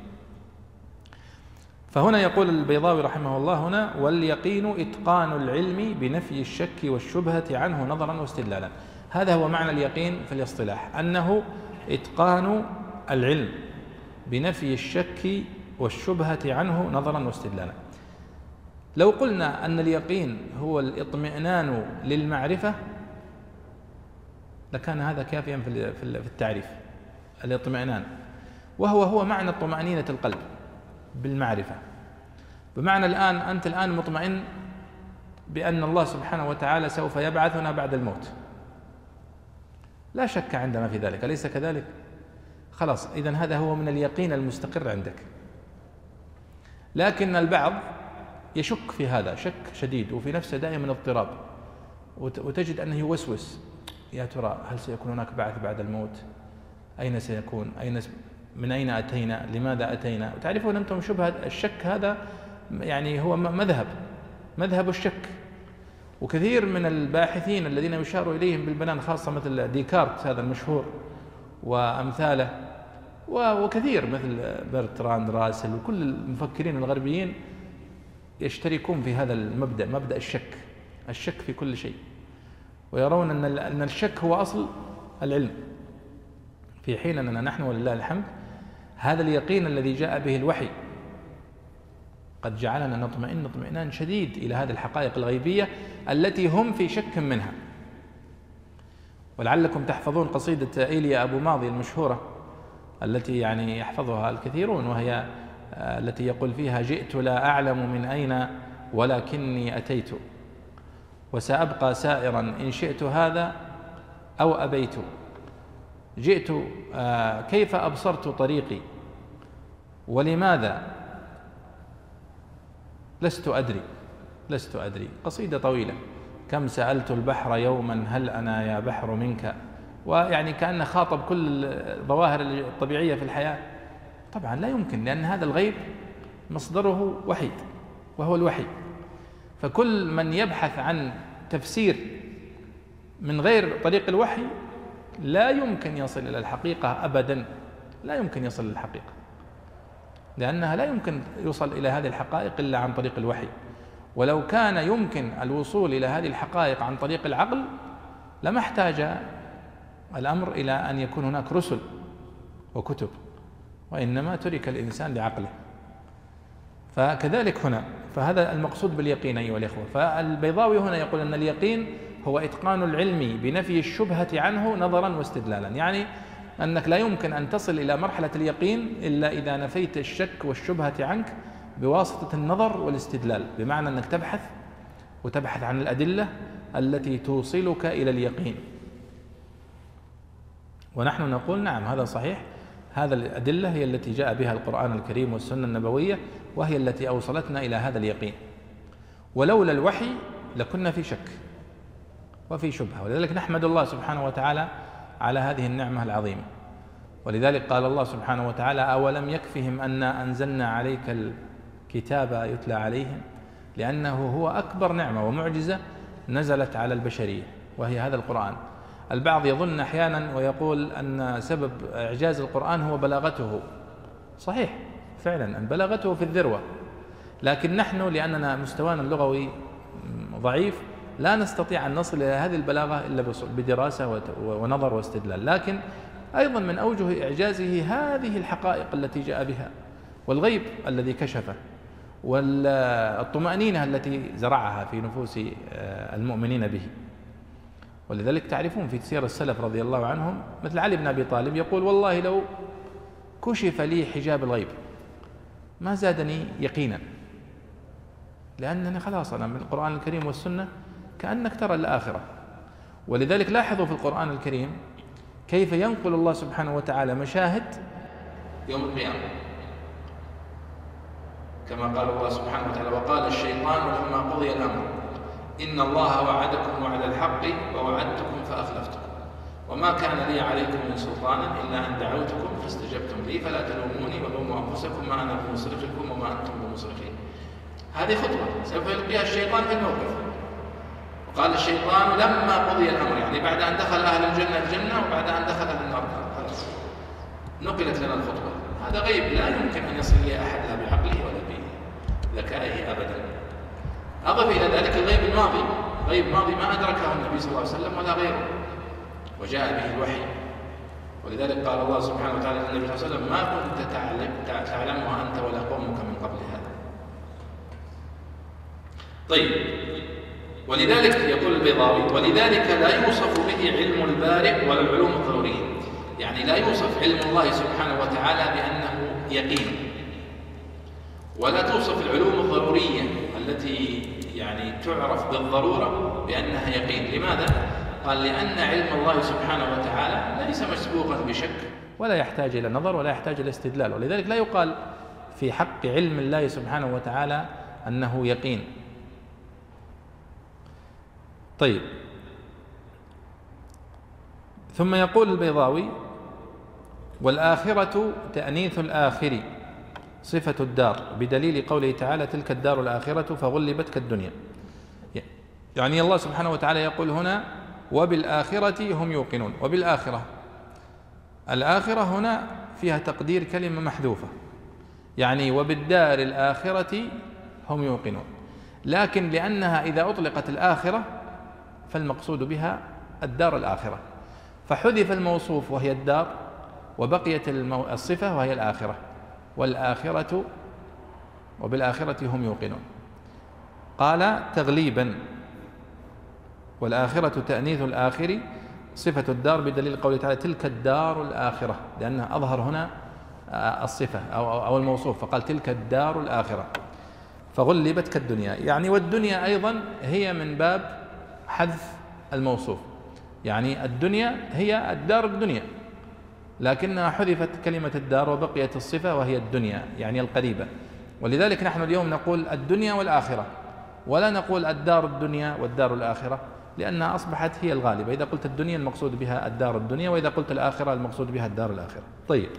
فهنا يقول البيضاوي رحمه الله هنا واليقين إتقان العلم بنفي الشك والشبهة عنه نظرا واستدلالا. هذا هو معنى اليقين في الاصطلاح أنه إتقان العلم بنفي الشك والشبهة عنه نظرا واستدلالا. لو قلنا أن اليقين هو الإطمئنان للمعرفة لكان هذا كافيا في التعريف الاطمئنان. وهو هو معنى طمأنينة القلب بالمعرفة. بمعنى الآن أنت الآن مطمئن بأن الله سبحانه وتعالى سوف يبعثنا بعد الموت. لا شك عندنا في ذلك أليس كذلك؟ خلاص إذا هذا هو من اليقين المستقر عندك. لكن البعض يشك في هذا شك شديد وفي نفسه دائما اضطراب وتجد أنه يوسوس. يا ترى هل سيكون هناك بعث بعد الموت؟ أين سيكون؟ أين من أين أتينا؟ لماذا أتينا؟ تعرفون أنتم شبهة الشك هذا يعني هو مذهب مذهب الشك. وكثير من الباحثين الذين يشار إليهم بالبنان خاصة مثل ديكارت هذا المشهور وأمثاله وكثير مثل برتراند راسل وكل المفكرين الغربيين يشتركون في هذا المبدأ مبدأ الشك الشك في كل شيء. ويرون أن أن الشك هو أصل العلم. في حين أننا نحن ولله الحمد هذا اليقين الذي جاء به الوحي قد جعلنا نطمئن اطمئنان شديد إلى هذه الحقائق الغيبية التي هم في شك منها. ولعلكم تحفظون قصيدة إيليا أبو ماضي المشهورة التي يعني يحفظها الكثيرون وهي آه، التي يقول فيها جئت لا أعلم من أين ولكني أتيت. وسأبقى سائرا إن شئت هذا أو أبيت. جئت آه، كيف أبصرت طريقي؟ ولماذا؟ لست أدري لست أدري. قصيدة طويلة. كم سألت البحر يوما هل أنا يا بحر منك؟ ويعني كأنه خاطب كل الظواهر الطبيعية في الحياة. طبعا لا يمكن لأن هذا الغيب مصدره وحيد وهو الوحي. فكل من يبحث عن تفسير من غير طريق الوحي لا يمكن يصل إلى الحقيقة أبدا. لا يمكن يصل إلى الحقيقة. لأنها لا يمكن يوصل إلى هذه الحقائق إلا عن طريق الوحي. ولو كان يمكن الوصول إلى هذه الحقائق عن طريق العقل لما احتاج الأمر إلى أن يكون هناك رسل وكتب وإنما ترك الإنسان لعقله. فكذلك هنا. فهذا المقصود باليقين أيها الإخوة. فالبيضاوي هنا يقول أن اليقين هو إتقان العلم بنفي الشبهة عنه نظرا واستدلالا. يعني أنك لا يمكن أن تصل إلى مرحلة اليقين إلا إذا نفيت الشك والشبهة عنك بواسطة النظر والاستدلال. بمعنى أنك تبحث وتبحث عن الأدلة التي توصلك إلى اليقين. ونحن نقول نعم هذا صحيح. هذا الأدلة هي التي جاء بها القرآن الكريم والسنة النبوية وهي التي أوصلتنا إلى هذا اليقين. ولولا الوحي لكنا في شك وفي شبهة. ولذلك نحمد الله سبحانه وتعالى على هذه النعمة العظيمة. ولذلك قال الله سبحانه وتعالى أولم يكفهم أنا أنزلنا عليك الكتاب يتلى عليهم؟ لأنه هو أكبر نعمة ومعجزة نزلت على البشرية وهي هذا القرآن. البعض يظن أحيانا ويقول أن سبب إعجاز القرآن هو بلاغته. صحيح. فعلا أن بلغته في الذروة. لكن نحن لأننا مستوانا اللغوي ضعيف لا نستطيع أن نصل إلى هذه البلاغة إلا بدراسة ونظر واستدلال. لكن أيضا من أوجه إعجازه هذه الحقائق التي جاء بها والغيب الذي كشفه والطمأنينة التي زرعها في نفوس آه، المؤمنين به. ولذلك تعرفون في سير السلف رضي الله عنهم مثل علي بن أبي طالب يقول والله لو كشف لي حجاب الغيب. ما زادني يقينا. لأنني خلاص أنا من القرآن الكريم والسنة كأنك ترى الآخرة. ولذلك لاحظوا في القرآن الكريم كيف ينقل الله سبحانه وتعالى مشاهد يوم القيامة. كما قال الله سبحانه وتعالى وقال الشيطان لما قضي الأمر إن الله وعدكم وعد الحق ووعدتكم فأخلفتكم. وما كان لي عليكم من سلطان إلا أن دعوتكم فاستجبتم لي فلا تلوموني ولوموا أنفسكم ما أنا بمصرخكم وما أنتم بمصرخين هذه خطوة سوف يلقيها الشيطان في الموقف. وقال الشيطان لما قضي الأمر يعني بعد أن دخل أهل الجنة الجنة وبعد أن دخل أهل النار. خلاص نقلت لنا الخطوة. هذا غيب لا يمكن أن يصل إليه أحد لا بعقله ولا بذكائه أبدا. أضف إلى ذلك الغيب الماضي. غيب ماضي ما أدركه النبي صلى الله عليه وسلم ولا غيره. وجاء به الوحي. ولذلك قال الله سبحانه وتعالى للنبي صلى الله عليه وسلم ما كنت تعلم تعلمها أنت ولا قومك من قبل هذا. طيب. ولذلك يقول البيضاوي ولذلك لا يوصف به علم البارئ ولا العلوم الضرورية. يعني لا يوصف علم الله سبحانه وتعالى بأنه يقين. ولا توصف العلوم الضرورية التي يعني تعرف بالضرورة بأنها يقين. لماذا؟ قال لأن علم الله سبحانه وتعالى ليس مسبوقا بشك. ولا يحتاج إلى نظر ولا يحتاج إلى استدلال. ولذلك لا يقال في حق علم الله سبحانه وتعالى أنه يقين. طيب. ثم يقول البيضاوي والآخرة تأنيث الآخر صفة الدار بدليل قوله تعالى تلك الدار الآخرة فغلبت كالدنيا. يعني الله سبحانه وتعالى يقول هنا وبالآخرة هم يوقنون. وبالآخرة. الآخرة هنا فيها تقدير كلمة محذوفة. يعني وبالدار الآخرة هم يوقنون. لكن لأنها إذا أطلقت الآخرة فالمقصود بها الدار الآخرة. فحذف الموصوف وهي الدار وبقيت الصفة وهي الآخرة. والآخرة وبالآخرة هم يوقنون. قال تغليبا. والآخرة تأنيث الآخر صفة الدار بدليل قوله تعالى تلك الدار الآخرة لأنه أظهر هنا الصفة أو, أو الموصوف فقال تلك الدار الآخرة. فغلبت كالدنيا. يعني والدنيا أيضا هي من باب حذف الموصوف. يعني الدنيا هي الدار الدنيا لكنها حذفت كلمة الدار وبقيت الصفة وهي الدنيا يعني القريبة. ولذلك نحن اليوم نقول الدنيا والآخرة ولا نقول الدار الدنيا والدار الآخرة. لأنها أصبحت هي الغالبة. إذا قلت الدنيا المقصود بها الدار الدنيا وإذا قلت الآخرة المقصود بها الدار الآخرة. طيب.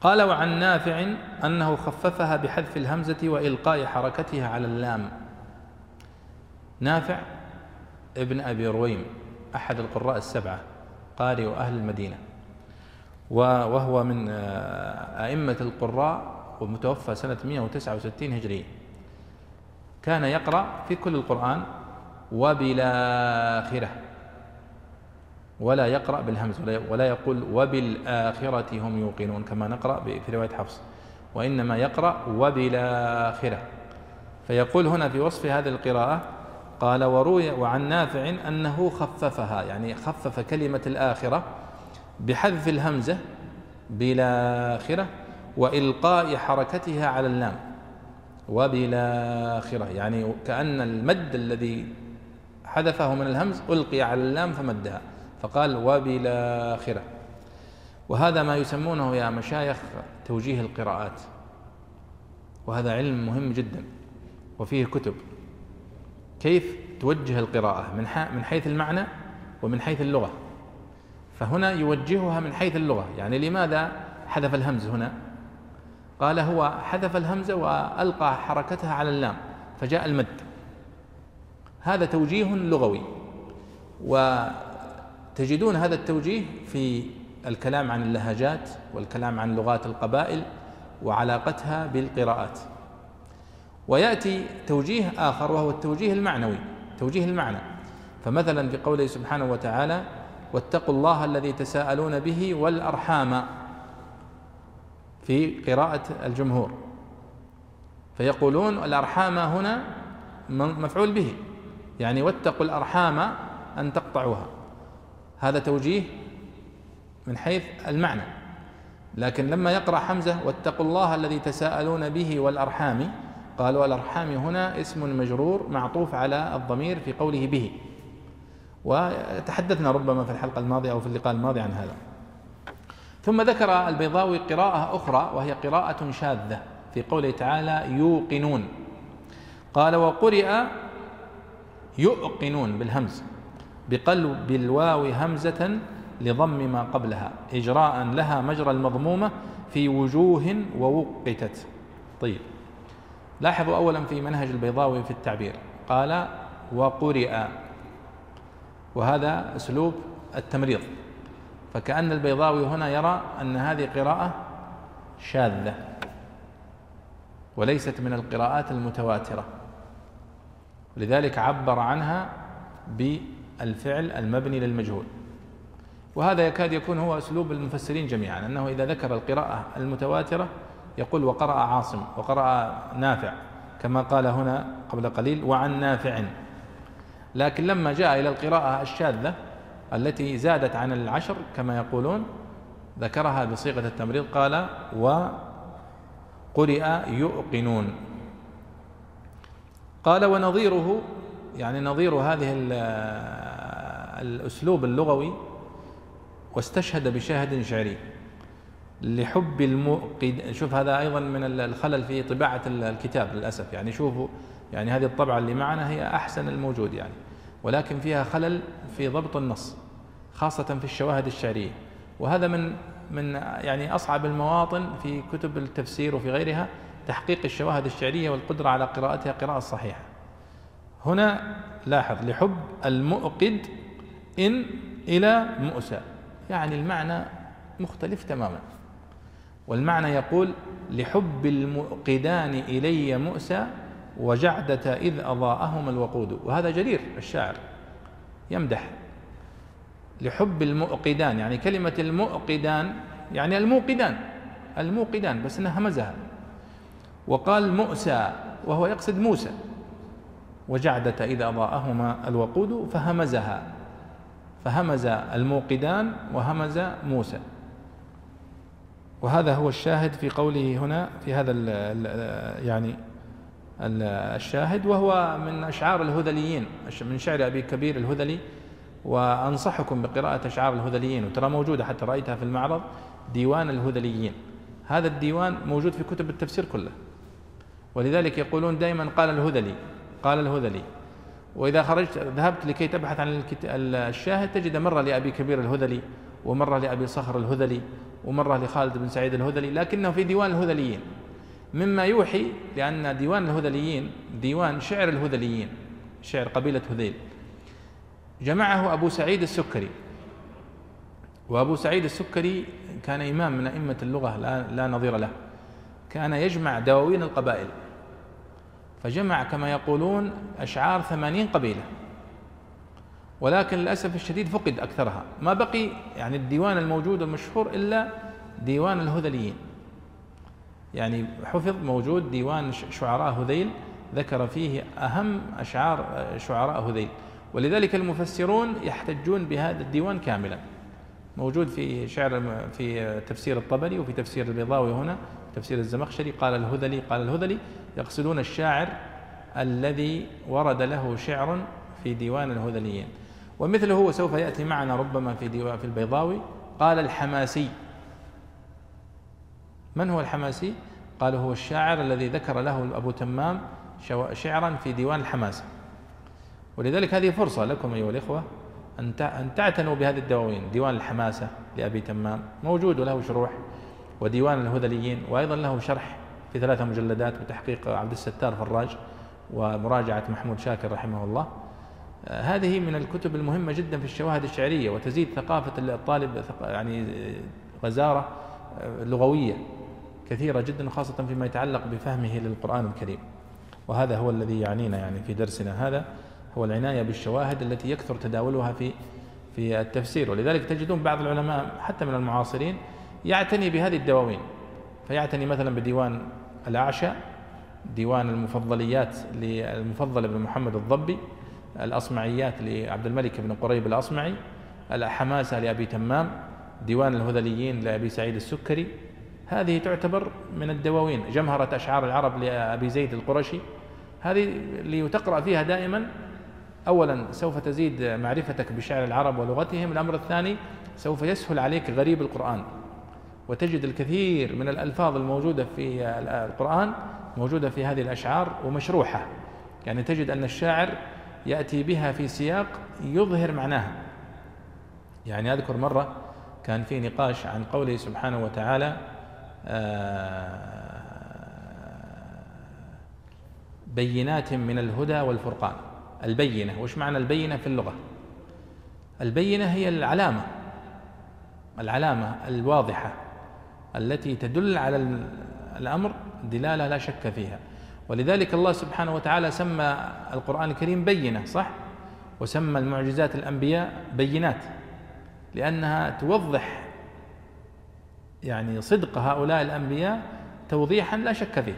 قال وعن نافع أنه خففها بحذف الهمزة وإلقاء حركتها على اللام. نافع ابن أبي رويم أحد القراء السبعة قارئ أهل المدينة. وهو من آه، أئمة القراء ومتوفى سنة 169 هجرية. كان يقرأ في كل القرآن وبالآخرة. ولا يقرأ بالهمز ولا يقول وبالآخرة هم يوقنون كما نقرأ في رواية حفص. وإنما يقرأ وبالآخرة. فيقول هنا في وصف هذه القراءة قال وروي وعن نافع أنه خففها. يعني خفف كلمة الآخرة بحذف الهمزة بالآخرة وإلقاء حركتها على اللام. وبالآخرة. يعني كأن المد الذي حذفه من الهمز ألقي على اللام فمدها. فقال وبالآخرة. وهذا ما يسمونه يا مشايخ توجيه القراءات. وهذا علم مهم جدا. وفيه كتب. كيف توجه القراءة؟ من من حيث المعنى ومن حيث اللغة. فهنا يوجهها من حيث اللغة. يعني لماذا حذف الهمز هنا؟ قال هو حذف الهمزة وألقى حركتها على اللام فجاء المد. هذا توجيه لغوي. وتجدون هذا التوجيه في الكلام عن اللهجات والكلام عن لغات القبائل وعلاقتها بالقراءات. ويأتي توجيه آخر وهو التوجيه المعنوي توجيه المعنى. فمثلا في قوله سبحانه وتعالى واتقوا الله الذي تساءلون به والأرحام في قراءة الجمهور. فيقولون الأرحام هنا مفعول به. يعني واتقوا الأرحام أن تقطعوها. هذا توجيه من حيث المعنى. لكن لما يقرأ حمزة واتقوا الله الذي تساءلون به والأرحام قالوا الأرحام هنا اسم مجرور معطوف على الضمير في قوله به. وتحدثنا ربما في الحلقة الماضية أو في اللقاء الماضي عن هذا. ثم ذكر البيضاوي قراءة أخرى وهي قراءة شاذة في قوله تعالى يوقنون. قال وقرئ يؤقنون بالهمز بقلب الواو همزة لضم ما قبلها إجراء لها مجرى المضمومة في وجوه ووقتت. طيب لاحظوا أولا في منهج البيضاوي في التعبير قال وقرئ وهذا أسلوب التمريض. فكأن البيضاوي هنا يرى أن هذه قراءة شاذة وليست من القراءات المتواترة. لذلك عبر عنها بالفعل المبني للمجهول. وهذا يكاد يكون هو أسلوب المفسرين جميعا أنه إذا ذكر القراءة المتواترة يقول وقرأ عاصم وقرأ نافع كما قال هنا قبل قليل وعن نافع لكن لما جاء إلى القراءة الشاذة التي زادت عن العشر كما يقولون ذكرها بصيغة التمريض قال وقرئ يؤقنون قال ونظيره يعني نظير هذه الأسلوب اللغوي واستشهد بشاهد شعري لحب المؤقد شوف هذا أيضا من الخلل في طباعة الكتاب للأسف. يعني شوفوا يعني هذه الطبعة اللي معنا هي أحسن الموجود يعني. ولكن فيها خلل في ضبط النص خاصة في الشواهد الشعرية. وهذا من من يعني أصعب المواطن في كتب التفسير وفي غيرها تحقيق الشواهد الشعرية والقدرة على قراءتها قراءة صحيحة. هنا لاحظ لحب المؤقد إن إلى مؤسى يعني المعنى مختلف تماما. والمعنى يقول لحب المؤقدان إلي مؤسى وجعدة إذ أضاءهما الوقود. وهذا جرير الشاعر يمدح. لحب المؤقدان يعني كلمة المؤقدان يعني الموقدان الموقدان بس إنها همزها. وقال مؤسى وهو يقصد موسى. وجعدة إذا أضاءهما الوقود فهمزها. فهمز الموقدان وهمز موسى. وهذا هو الشاهد في قوله هنا في هذا ال يعني ال الشاهد وهو من أشعار الهذليين من شعر أبي كبير الهذلي. وأنصحكم بقراءة أشعار الهذليين وترى موجودة حتى رأيتها في المعرض ديوان الهذليين. هذا الديوان موجود في كتب التفسير كله. ولذلك يقولون دائما قال الهذلي قال الهذلي. وإذا خرجت ذهبت لكي تبحث عن الشاهد تجد مرة لأبي كبير الهذلي ومرة لأبي صخر الهذلي ومرة لخالد بن سعيد الهذلي لكنه في ديوان الهذليين. مما يوحي لأن ديوان الهذليين ديوان شعر الهذليين شعر قبيلة هذيل. جمعه أبو سعيد السكري. وأبو سعيد السكري كان إمام من أئمة اللغة لا, لا نظير له. كان يجمع دواوين القبائل. فجمع كما يقولون أشعار ثمانين قبيلة. ولكن للأسف الشديد فقد أكثرها. ما بقي يعني الديوان الموجود المشهور إلا ديوان الهذليين. يعني حفظ موجود ديوان شعراء هذيل ذكر فيه أهم أشعار شعراء هذيل. ولذلك المفسرون يحتجون بهذا الديوان كاملا. موجود في شعر في تفسير الطبري وفي تفسير البيضاوي هنا. تفسير الزمخشري قال الهذلي قال الهذلي يقصدون الشاعر الذي ورد له شعر في ديوان الهذليين. ومثله وسوف يأتي معنا ربما في ديوان في البيضاوي قال الحماسي. من هو الحماسي؟ قال هو الشاعر الذي ذكر له أبو تمام شعرا في ديوان الحماسه ولذلك هذه فرصة لكم أيها الإخوة أن أن تعتنوا بهذه الدواوين. ديوان الحماسة لأبي تمام. موجود وله شروح. وديوان الهذليين وأيضا له شرح في ثلاثة مجلدات بتحقيق عبد الستار فراج ومراجعة محمود شاكر رحمه الله. آه، هذه من الكتب المهمة جدا في الشواهد الشعرية وتزيد ثقافة الطالب يعني غزارة آه، لغوية كثيرة جدا خاصة فيما يتعلق بفهمه للقرآن الكريم. وهذا هو الذي يعنينا يعني في درسنا هذا هو العناية بالشواهد التي يكثر تداولها في في التفسير. ولذلك تجدون بعض العلماء حتى من المعاصرين يعتني بهذه الدواوين. فيعتني مثلا بديوان الأعشى ديوان المفضليات للمفضل بن محمد الضبي الأصمعيات لعبد الملك بن قريب الأصمعي الحماسة لأبي تمام ديوان الهذليين لأبي سعيد السكري. هذه تعتبر من الدواوين. جمهرة أشعار العرب لأبي زيد القرشي. هذه اللي تقرأ فيها دائما أولا سوف تزيد معرفتك بشعر العرب ولغتهم. الأمر الثاني سوف يسهل عليك غريب القرآن. وتجد الكثير من الألفاظ الموجودة في القرآن موجودة في هذه الأشعار ومشروحة. يعني تجد أن الشاعر يأتي بها في سياق يظهر معناها. يعني أذكر مرة كان في نقاش عن قوله سبحانه وتعالى آه، بينات من الهدى والفرقان. البينة وش معنى البينة في اللغة؟ البينة هي العلامة العلامة الواضحة. التي تدل على الأمر دلالة لا شك فيها. ولذلك الله سبحانه وتعالى سمى القرآن الكريم بينة صح؟ وسمى المعجزات الأنبياء بينات لأنها توضح يعني صدق هؤلاء الأنبياء توضيحا لا شك فيه.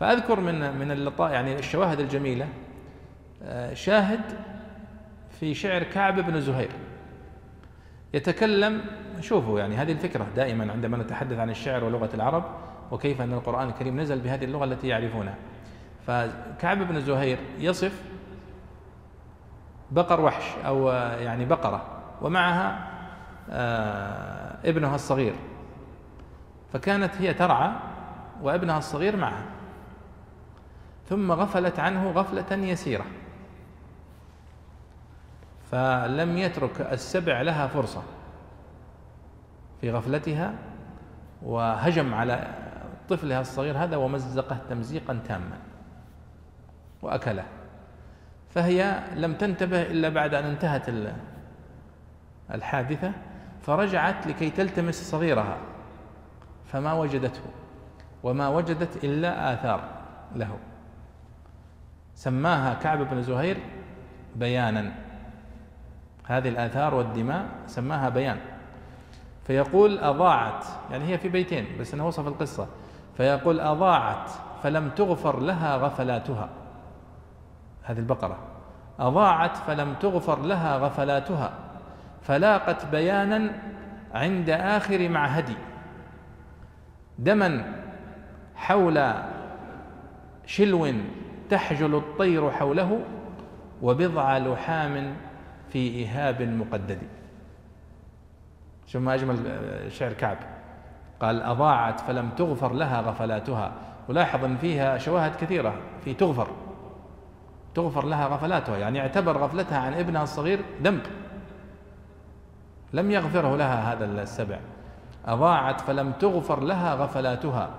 فأذكر من من اللطائف يعني الشواهد الجميلة. آه، شاهد في شعر كعب بن زهير. يتكلم شوفوا يعني هذه الفكرة دائما عندما نتحدث عن الشعر ولغة العرب وكيف أن القرآن الكريم نزل بهذه اللغة التي يعرفونها. فكعب بن زهير يصف بقر وحش أو يعني بقرة ومعها آه، ابنها الصغير. فكانت هي ترعى وابنها الصغير معها. ثم غفلت عنه غفلة يسيرة. فلم يترك السبع لها فرصة في غفلتها وهجم على طفلها الصغير هذا ومزقه تمزيقا تاما وأكله. فهي لم تنتبه إلا بعد أن انتهت الحادثة فرجعت لكي تلتمس صغيرها فما وجدته وما وجدت إلا آثار له. سماها كعب بن زهير بيانا. هذه الآثار والدماء سماها بيان. فيقول أضاعت يعني هي في بيتين بس أنا وصف القصة. فيقول أضاعت فلم تغفر لها غفلاتها. هذه البقرة. أضاعت فلم تغفر لها غفلاتها. فلاقت بيانا عند آخر معهدي. دما حول شلو تحجل الطير حوله وبضع لحام في إيهاب مقدد. شوف ما أجمل شعر كعب. قال أضاعت فلم تغفر لها غفلاتها. ولاحظ أن فيها شواهد كثيرة. في تغفر. تغفر لها غفلاتها. يعني اعتبر غفلتها عن ابنها الصغير ذنب. لم يغفره لها هذا السبع. أضاعت فلم تغفر لها غفلاتها.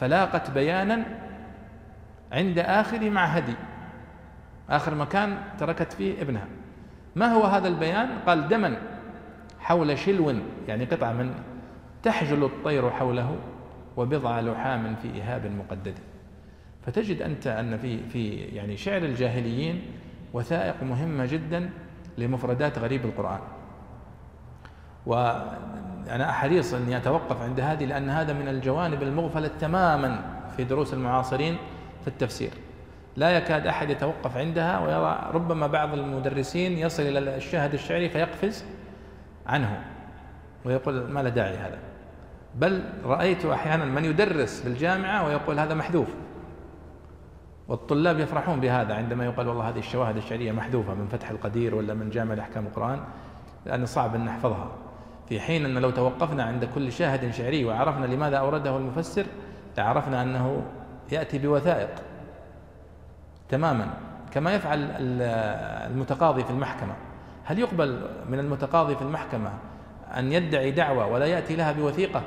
فلاقت بيانا عند آخر معهدي آخر مكان تركت فيه ابنها. ما هو هذا البيان؟ قال دما حول شلو يعني قطعة من تحجل الطير حوله وبضع لحام في إهاب مقدد. فتجد أنت أن في في يعني شعر الجاهليين وثائق مهمة جدا لمفردات غريب القرآن. وأنا حريص أني أتوقف عند هذه لأن هذا من الجوانب المغفلة تماما في دروس المعاصرين في التفسير. لا يكاد أحد يتوقف عندها ويرى ربما بعض المدرسين يصل إلى الشاهد الشعري فيقفز عنه ويقول ما له داعي هذا. بل رأيت أحيانا من يدرس في الجامعة ويقول هذا محذوف. والطلاب يفرحون بهذا عندما يقال والله هذه الشواهد الشعرية محذوفة من فتح القدير ولا من جامع الأحكام القرآن لأن صعب أن نحفظها. في حين أن لو توقفنا عند كل شاهد شعري وعرفنا لماذا أورده المفسر لعرفنا أنه يأتي بوثائق. تماما كما يفعل المتقاضي في المحكمة. هل يقبل من المتقاضي في المحكمة أن يدعي دعوة ولا يأتي لها بوثيقة؟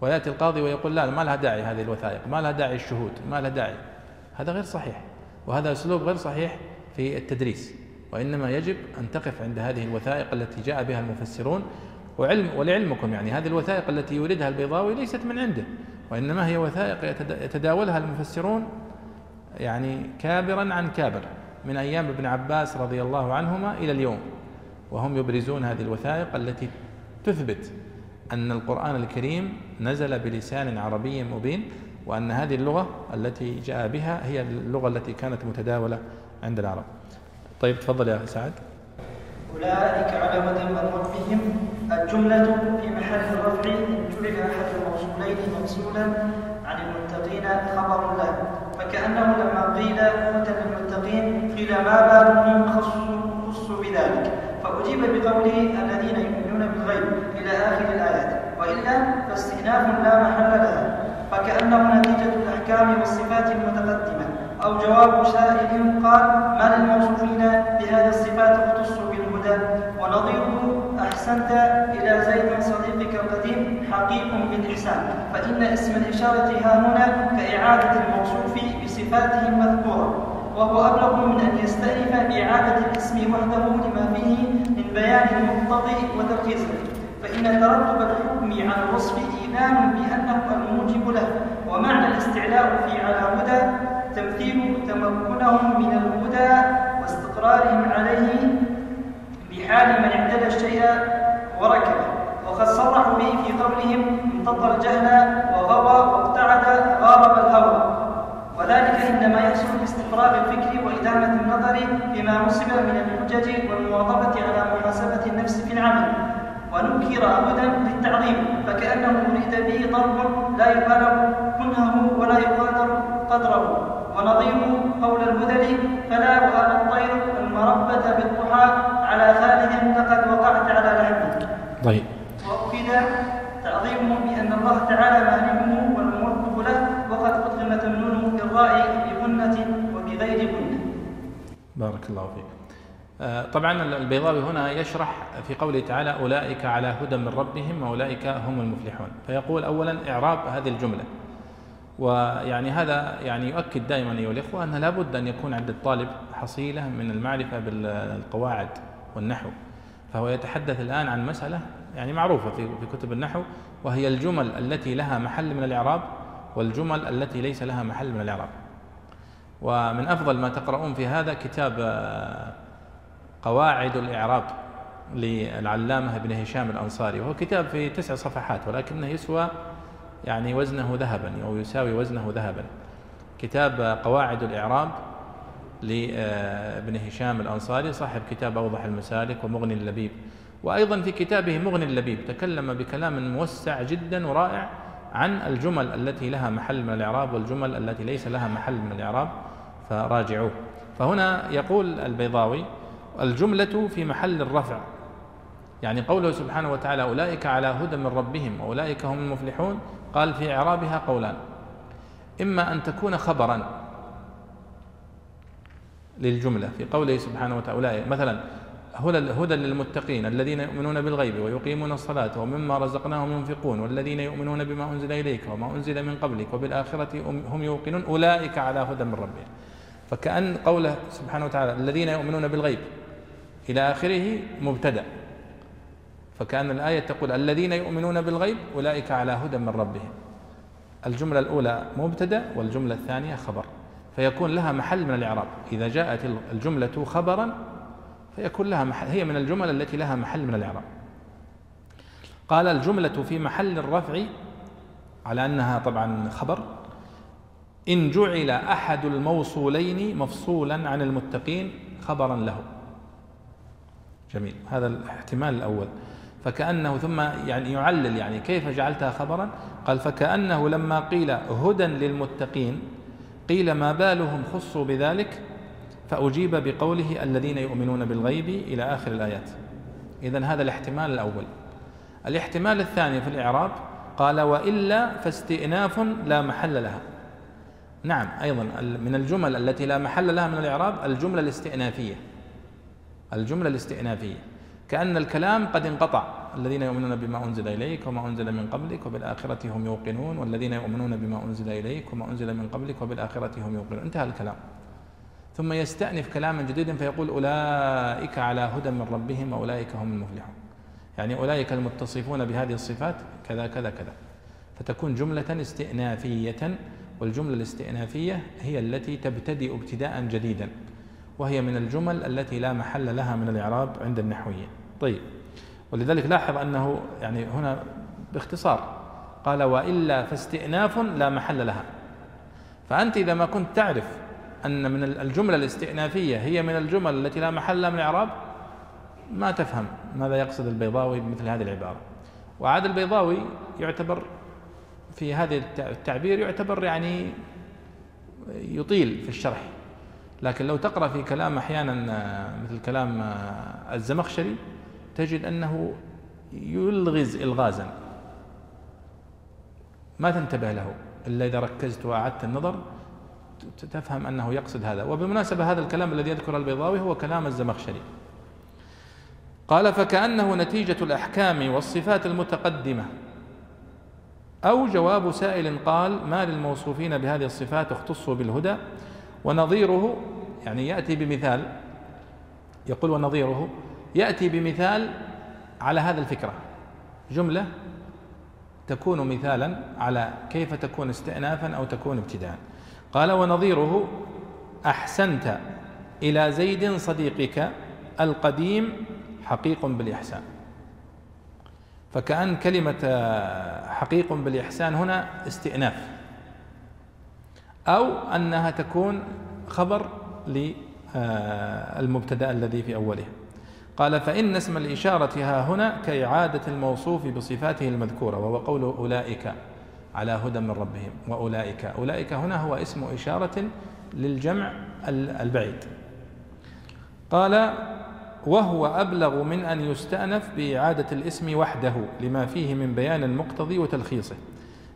ويأتي القاضي ويقول لا ما لها داعي هذه الوثائق ما لها داعي الشهود ما لها داعي. هذا غير صحيح وهذا أسلوب غير صحيح في التدريس. وإنما يجب أن تقف عند هذه الوثائق التي جاء بها المفسرون. وعلم ولعلمكم يعني هذه الوثائق التي يوردها البيضاوي ليست من عنده. وإنما هي وثائق يتداولها المفسرون يعني كابرا عن كابر من أيام ابن عباس رضي الله عنهما إلى اليوم. وهم يبرزون هذه الوثائق التي تثبت أن القرآن الكريم نزل بلسان عربي مبين وأن هذه اللغة التي جاء بها هي اللغة التي كانت متداولة عند العرب. طيب تفضل يا سعد. أولئك على هدى من ربهم. الجملة في محل الرفع جعل أحد الموصولين موصولا عن المتقين خبر له فكأنه لما قيل هدى للمتقين قيل ما بالهم خصوا بذلك؟ فأجيب بقوله الذين يؤمنون بالغيب إلى آخر الآيات وإلا فاستئناف لا محل لها فكأنه نتيجة الأحكام والصفات المتقدمة أو جواب سائل قال ما للموصوفين بهذه الصفات اختصوا بالهدى؟ ونظيره أحسنت إلى زيد صديقك القديم حقيق بالإحسان فإن اسم الإشارة ها هنا كإعادة الموصوف بصفاته المذكورة وهو أبلغ من أن يستأنف بإعادة الاسم وحده لما فيه من بيان المقتضي وتركيزه. فإن ترتب الحكم على الوصف إيمان بأنه الموجب له ومعنى الاستعلاء في على هدى تمثيل تمكنهم من الهدى واستقرارهم عليه بحال من اعتدى الشيء وركبه وقد صرحوا به في قولهم انتظر الجهل وغوى وابتعد غارب الهوى. وذلك انما يحصل باستقرار الفكر وإدامة النظر بما نصب من الحجج والمواظبة على محاسبة النفس في العمل. ونكر هدى للتعظيم فكأنه اريد به ضرب لا يبالغ كنهه ولا يقدر قدره. ونظير قول الهذل فلا وهذا الطير المربة بالضحى على خالد لقد وقعت على لحمه طيب. وأفيد تعظيمه بأن الله تعالى مالكه والموفق له وقد أدغمت النون بالراء بغنة وبغير غنة بارك الله فيك. آه، طبعا البيضاوي هنا يشرح في قوله تعالى أولئك على هدى من ربهم وأولئك هم المفلحون. فيقول أولا إعراب هذه الجملة. ويعني هذا يعني يؤكد دائما أيها الإخوة أن لابد أن يكون عند الطالب حصيلة من المعرفة بالقواعد والنحو. فهو يتحدث الآن عن مسألة يعني معروفة في كتب النحو وهي الجمل التي لها محل من الإعراب والجمل التي ليس لها محل من الإعراب. ومن أفضل ما تقرؤون في هذا كتاب آه، قواعد الإعراب للعلامة ابن هشام الأنصاري. وهو كتاب في تسع صفحات ولكنه يسوى يعني وزنه ذهبا أو يساوي وزنه ذهبا. كتاب قواعد الإعراب لابن هشام الأنصاري صاحب كتاب أوضح المسالك ومغني اللبيب. وأيضا في كتابه مغني اللبيب تكلم بكلام موسع جدا ورائع عن الجمل التي لها محل من الإعراب والجمل التي ليس لها محل من الإعراب. فراجعوه. فهنا يقول البيضاوي الجملة في محل الرفع يعني قوله سبحانه وتعالى أولئك على هدى من ربهم وأولئك هم المفلحون قال في إعرابها قولان إما أن تكون خبرا للجملة في قوله سبحانه وتعالى مثلا هدى للمتقين الذين يؤمنون بالغيب ويقيمون الصلاة ومما رزقناهم ينفقون والذين يؤمنون بما أنزل إليك وما أنزل من قبلك وبالآخرة هم يوقنون أولئك على هدى من ربهم. فكأن قوله سبحانه وتعالى الذين يؤمنون بالغيب إلى آخره مبتدأ. فكأن الآية تقول الذين يؤمنون بالغيب أولئك على هدى من ربهم. الجملة الأولى مبتدأ والجملة الثانية خبر. فيكون لها محل من الإعراب. إذا جاءت الجملة خبرا فيكون لها محل هي من الجمل التي لها محل من الإعراب. قال الجملة في محل الرفع على أنها طبعا خبر إن جعل أحد الموصولين مفصولا عن المتقين خبرا له. جميل. هذا الاحتمال الأول. فكأنه ثم يعني يعلل يعني كيف جعلتها خبرا؟ قال فكأنه لما قيل هدى للمتقين قيل ما بالهم خصوا بذلك؟ فأجيب بقوله الذين يؤمنون بالغيب إلى آخر الآيات. إذا هذا الاحتمال الأول. الاحتمال الثاني في الإعراب قال وإلا فاستئناف لا محل لها. نعم أيضا من الجمل التي لا محل لها من الإعراب الجملة الاستئنافية. الجملة الاستئنافية. كأن الكلام قد انقطع. الذين يؤمنون بما أنزل إليك وما أنزل من قبلك وبالآخرة هم يوقنون والذين يؤمنون بما أنزل إليك وما أنزل من قبلك وبالآخرة هم يوقنون. انتهى الكلام. ثم يستأنف كلاما جديدا فيقول أولئك على هدى من ربهم وأولئك هم المفلحون. يعني أولئك المتصفون بهذه الصفات كذا كذا كذا. فتكون جملة استئنافية والجملة الاستئنافية هي التي تبتدئ ابتداء جديدا وهي من الجمل التي لا محل لها من الإعراب عند النحويين. طيب ولذلك لاحظ أنه يعني هنا باختصار قال وإلا فاستئناف لا محل لها. فأنت إذا ما كنت تعرف أن من الجملة الاستئنافية هي من الجمل التي لا محل لها من الإعراب ما تفهم ماذا يقصد البيضاوي بمثل هذه العبارة. وعاد البيضاوي يعتبر في هذا التعبير يعتبر يعني يطيل في الشرح. لكن لو تقرأ في كلام أحيانا مثل كلام الزمخشري تجد أنه يلغز إلغازا. ما تنتبه له إلا إذا ركزت وأعدت النظر تفهم أنه يقصد هذا. وبالمناسبة هذا الكلام الذي يذكر البيضاوي هو كلام الزمخشري. قال فكأنه نتيجة الأحكام والصفات المتقدمة أو جواب سائل قال ما للموصوفين بهذه الصفات اختصوا بالهدى؟ ونظيره يعني يأتي بمثال يقول ونظيره يأتي بمثال على هذا الفكرة. جملة تكون مثالا على كيف تكون استئنافا أو تكون ابتداء. قال ونظيره أحسنت إلى زيد صديقك القديم حقيق بالإحسان. فكأن كلمة حقيق بالإحسان هنا استئناف. أو أنها تكون خبر للمبتدأ الذي في أوله. قال فإن اسم الإشارة ها هنا كإعادة الموصوف بصفاته المذكورة وهو قول أولئك على هدى من ربهم. وأولئك أولئك هنا هو اسم إشارة للجمع البعيد. قال وهو أبلغ من أن يستأنف بإعادة الاسم وحده لما فيه من بيان المقتضي وتلخيصه.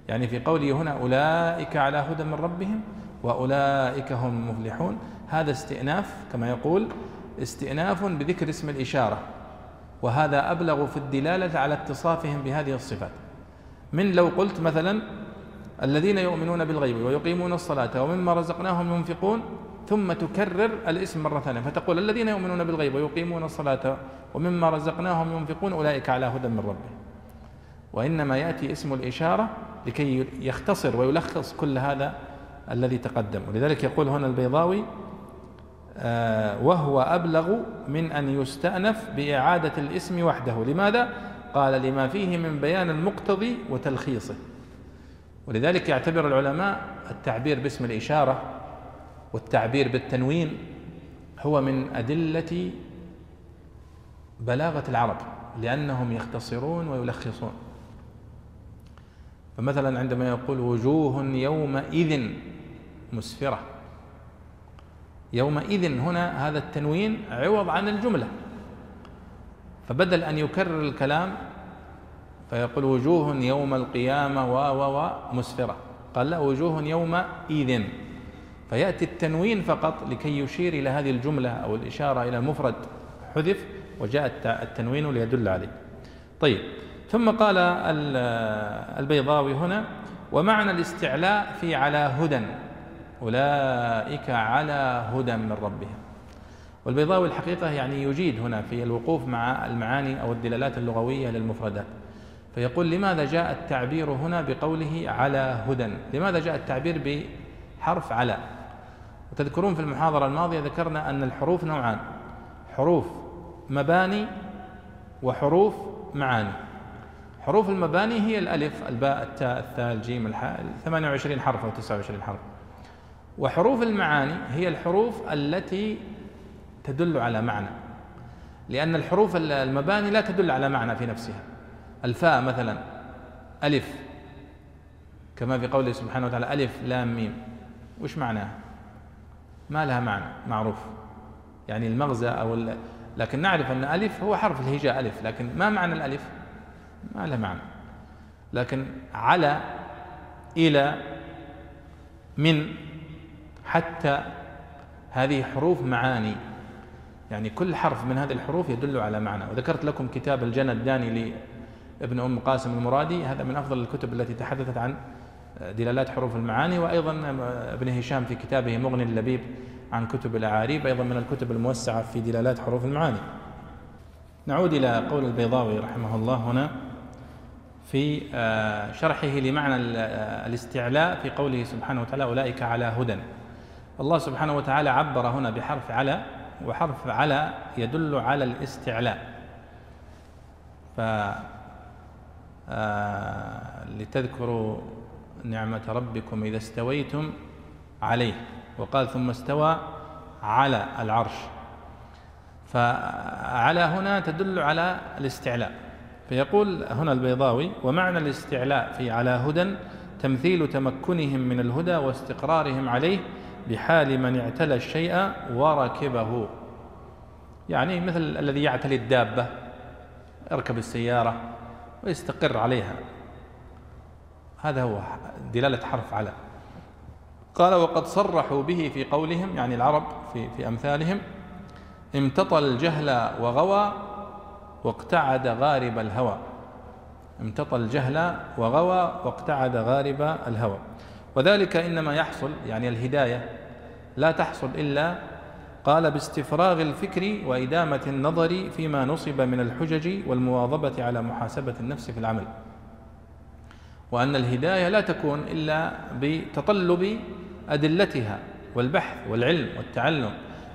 يعني في قوله هنا أولئك على هدى من ربهم وأولئك هم المفلحون. هذا استئناف كما يقول استئناف بذكر اسم الإشارة وهذا أبلغ في الدلالة على اتصافهم بهذه الصفات. من لو قلت مثلا الذين يؤمنون بالغيب ويقيمون الصلاة ومما رزقناهم ينفقون ثم تكرر الاسم مرة ثانية. فتقول الذين يؤمنون بالغيب ويقيمون الصلاة ومما رزقناهم ينفقون أولئك على هدى من ربهم وإنما يأتي اسم الإشارة لكي يختصر ويلخص كل هذا الذي تقدم. ولذلك يقول هنا البيضاوي آه وهو أبلغ من أن يستأنف بإعادة الاسم وحده. لماذا؟ قال لما فيه من بيان المقتضي وتلخيصه. ولذلك يعتبر العلماء التعبير باسم الإشارة والتعبير بالتنوين هو من أدلة بلاغة العرب لأنهم يختصرون ويلخصون. فمثلا عندما يقول وجوه يومئذ مسفرة يومئذ هنا هذا التنوين عوض عن الجملة. فبدل أن يكرر الكلام فيقول وجوه يوم القيامة و و و مسفرة قال لا وجوه يومئذ. فيأتي التنوين فقط لكي يشير إلى هذه الجملة أو الإشارة إلى مفرد حذف وجاء التنوين ليدل عليه. طيب ثم قال البيضاوي هنا ومعنى الاستعلاء في على هدى أولئك على هدى من ربهم. والبيضاوي الحقيقة يعني يجيد هنا في الوقوف مع المعاني أو الدلالات اللغوية للمفردات. فيقول لماذا جاء التعبير هنا بقوله على هدى؟ لماذا جاء التعبير بحرف على؟ وتذكرون في المحاضرة الماضية ذكرنا أن الحروف نوعان. حروف مباني وحروف معاني. حروف المباني هي الألف الباء التاء الثاء الجيم الحاء 28 حرف أو 29 حرف. وحروف المعاني هي الحروف التي تدل على معنى. لأن الحروف المباني لا تدل على معنى في نفسها. الفاء مثلا ألف. كما في قوله سبحانه وتعالى ألف لام ميم. وش معناها؟ ما لها معنى معروف. يعني المغزى أو لكن نعرف أن ألف هو حرف الهجاء ألف لكن ما معنى الألف؟ ما له معنى. لكن على إلى من حتى هذه حروف معاني. يعني كل حرف من هذه الحروف يدل على معنى. وذكرت لكم كتاب الجنى الداني لابن أم قاسم المرادي هذا من أفضل الكتب التي تحدثت عن دلالات حروف المعاني وأيضا ابن هشام في كتابه مغني اللبيب عن كتب الأعاريب أيضا من الكتب الموسعة في دلالات حروف المعاني. نعود إلى قول البيضاوي رحمه الله هنا في آه، شرحه لمعنى آه، الاستعلاء في قوله سبحانه وتعالى أولئك على هدى. الله سبحانه وتعالى عبر هنا بحرف على وحرف على يدل على الاستعلاء. ف آه، لتذكروا نعمة ربكم إذا استويتم عليه. وقال ثم استوى على العرش. فعلى هنا تدل على الاستعلاء. فيقول هنا البيضاوي ومعنى الاستعلاء في على هدى تمثيل تمكنهم من الهدى واستقرارهم عليه بحال من اعتلى الشيء وركبه. يعني مثل الذي يعتلي الدابة يركب السيارة ويستقر عليها. هذا هو دلالة حرف على. قال وقد صرحوا به في قولهم يعني العرب في, في أمثالهم امتطى الجهل وغوى واقتعد غارب الهوى. امتطى الجهل وغوى واقتعد غارب الهوى. وذلك إنما يحصل يعني الهداية لا تحصل إلا قال باستفراغ الفكر وإدامة النظر فيما نصب من الحجج والمواظبة على محاسبة النفس في العمل. وأن الهداية لا تكون إلا بتطلب أدلتها والبحث والعلم والتعلم.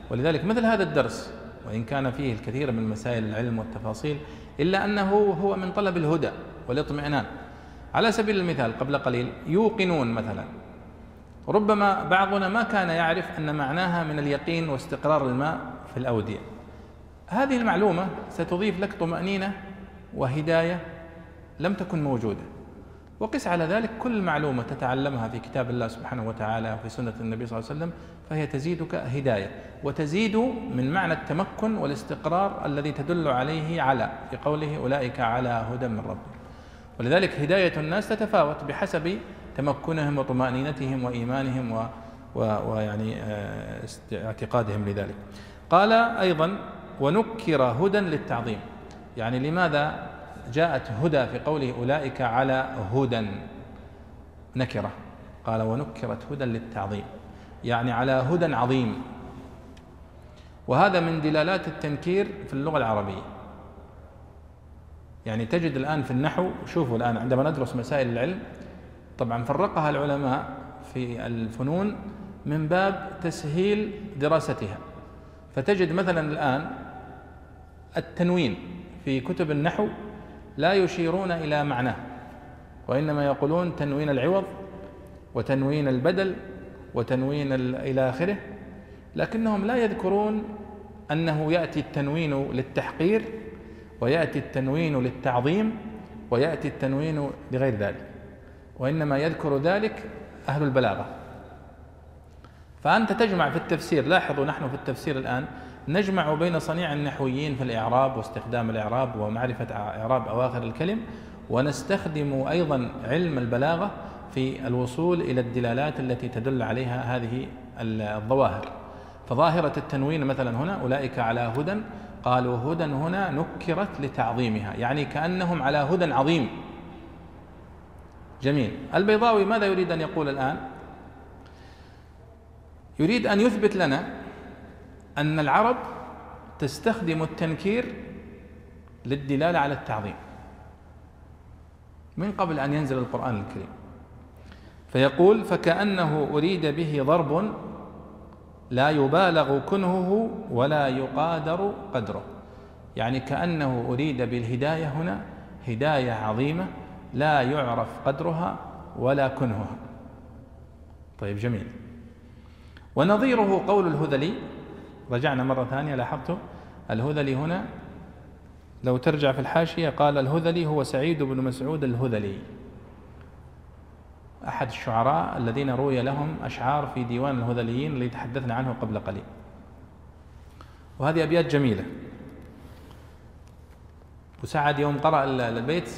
ولذلك مثل هذا الدرس وإن كان فيه الكثير من مسائل العلم والتفاصيل إلا أنه هو من طلب الهدى والاطمئنان. على سبيل المثال قبل قليل يوقنون مثلا ربما بعضنا ما كان يعرف أن معناها من اليقين واستقرار الماء في الأودية. هذه المعلومة ستضيف لك طمأنينة وهداية لم تكن موجودة. وقس على ذلك كل معلومة تتعلمها في كتاب الله سبحانه وتعالى وفي سنة النبي صلى الله عليه وسلم فهي تزيدك هداية وتزيد من معنى التمكن والاستقرار الذي تدل عليه على في قوله أولئك على هدى من ربهم. ولذلك هداية الناس تتفاوت بحسب تمكنهم وطمأنينتهم وإيمانهم و ويعني آه، اعتقادهم لذلك. قال أيضا ونكر هدى للتعظيم. يعني لماذا جاءت هدى في قوله أولئك على هدى نكرة. قال ونكرت هدى للتعظيم. يعني على هدى عظيم. وهذا من دلالات التنكير في اللغة العربية. يعني تجد الآن في النحو شوفوا الآن عندما ندرس مسائل العلم طبعا فرقها العلماء في الفنون من باب تسهيل دراستها. فتجد مثلا الآن التنوين في كتب النحو لا يشيرون إلى معناه وإنما يقولون تنوين العوض وتنوين البدل وتنوين إلى آخره لكنهم لا يذكرون أنه يأتي التنوين للتحقير ويأتي التنوين للتعظيم ويأتي التنوين لغير ذلك وإنما يذكر ذلك أهل البلاغة. فأنت تجمع في التفسير لاحظوا نحن في التفسير الآن نجمع بين صنيع النحويين في الإعراب واستخدام الإعراب ومعرفة إعراب أواخر الكلم ونستخدم أيضا علم البلاغة في الوصول إلى الدلالات التي تدل عليها هذه الظواهر. فظاهرة التنوين مثلا هنا أولئك على هدى قالوا هدى هنا نكرت لتعظيمها يعني كأنهم على هدى عظيم. جميل. البيضاوي ماذا يريد أن يقول الآن؟ يريد أن يثبت لنا أن العرب تستخدم التنكير للدلالة على التعظيم من قبل أن ينزل القرآن الكريم. فيقول فكأنه أريد به ضرب لا يبالغ كنهه ولا يقادر قدره. يعني كأنه أريد بالهداية هنا هداية عظيمة لا يعرف قدرها ولا كنهها. طيب جميل. ونظيره قول الهذلي رجعنا مرة ثانية لاحظتم الهذلي هنا لو ترجع في الحاشية قال الهذلي هو سعيد بن مسعود الهذلي. أحد الشعراء الذين روي لهم أشعار في ديوان الهذليين اللي تحدثنا عنه قبل قليل. وهذه أبيات جميلة. وسعد يوم قرأ البيت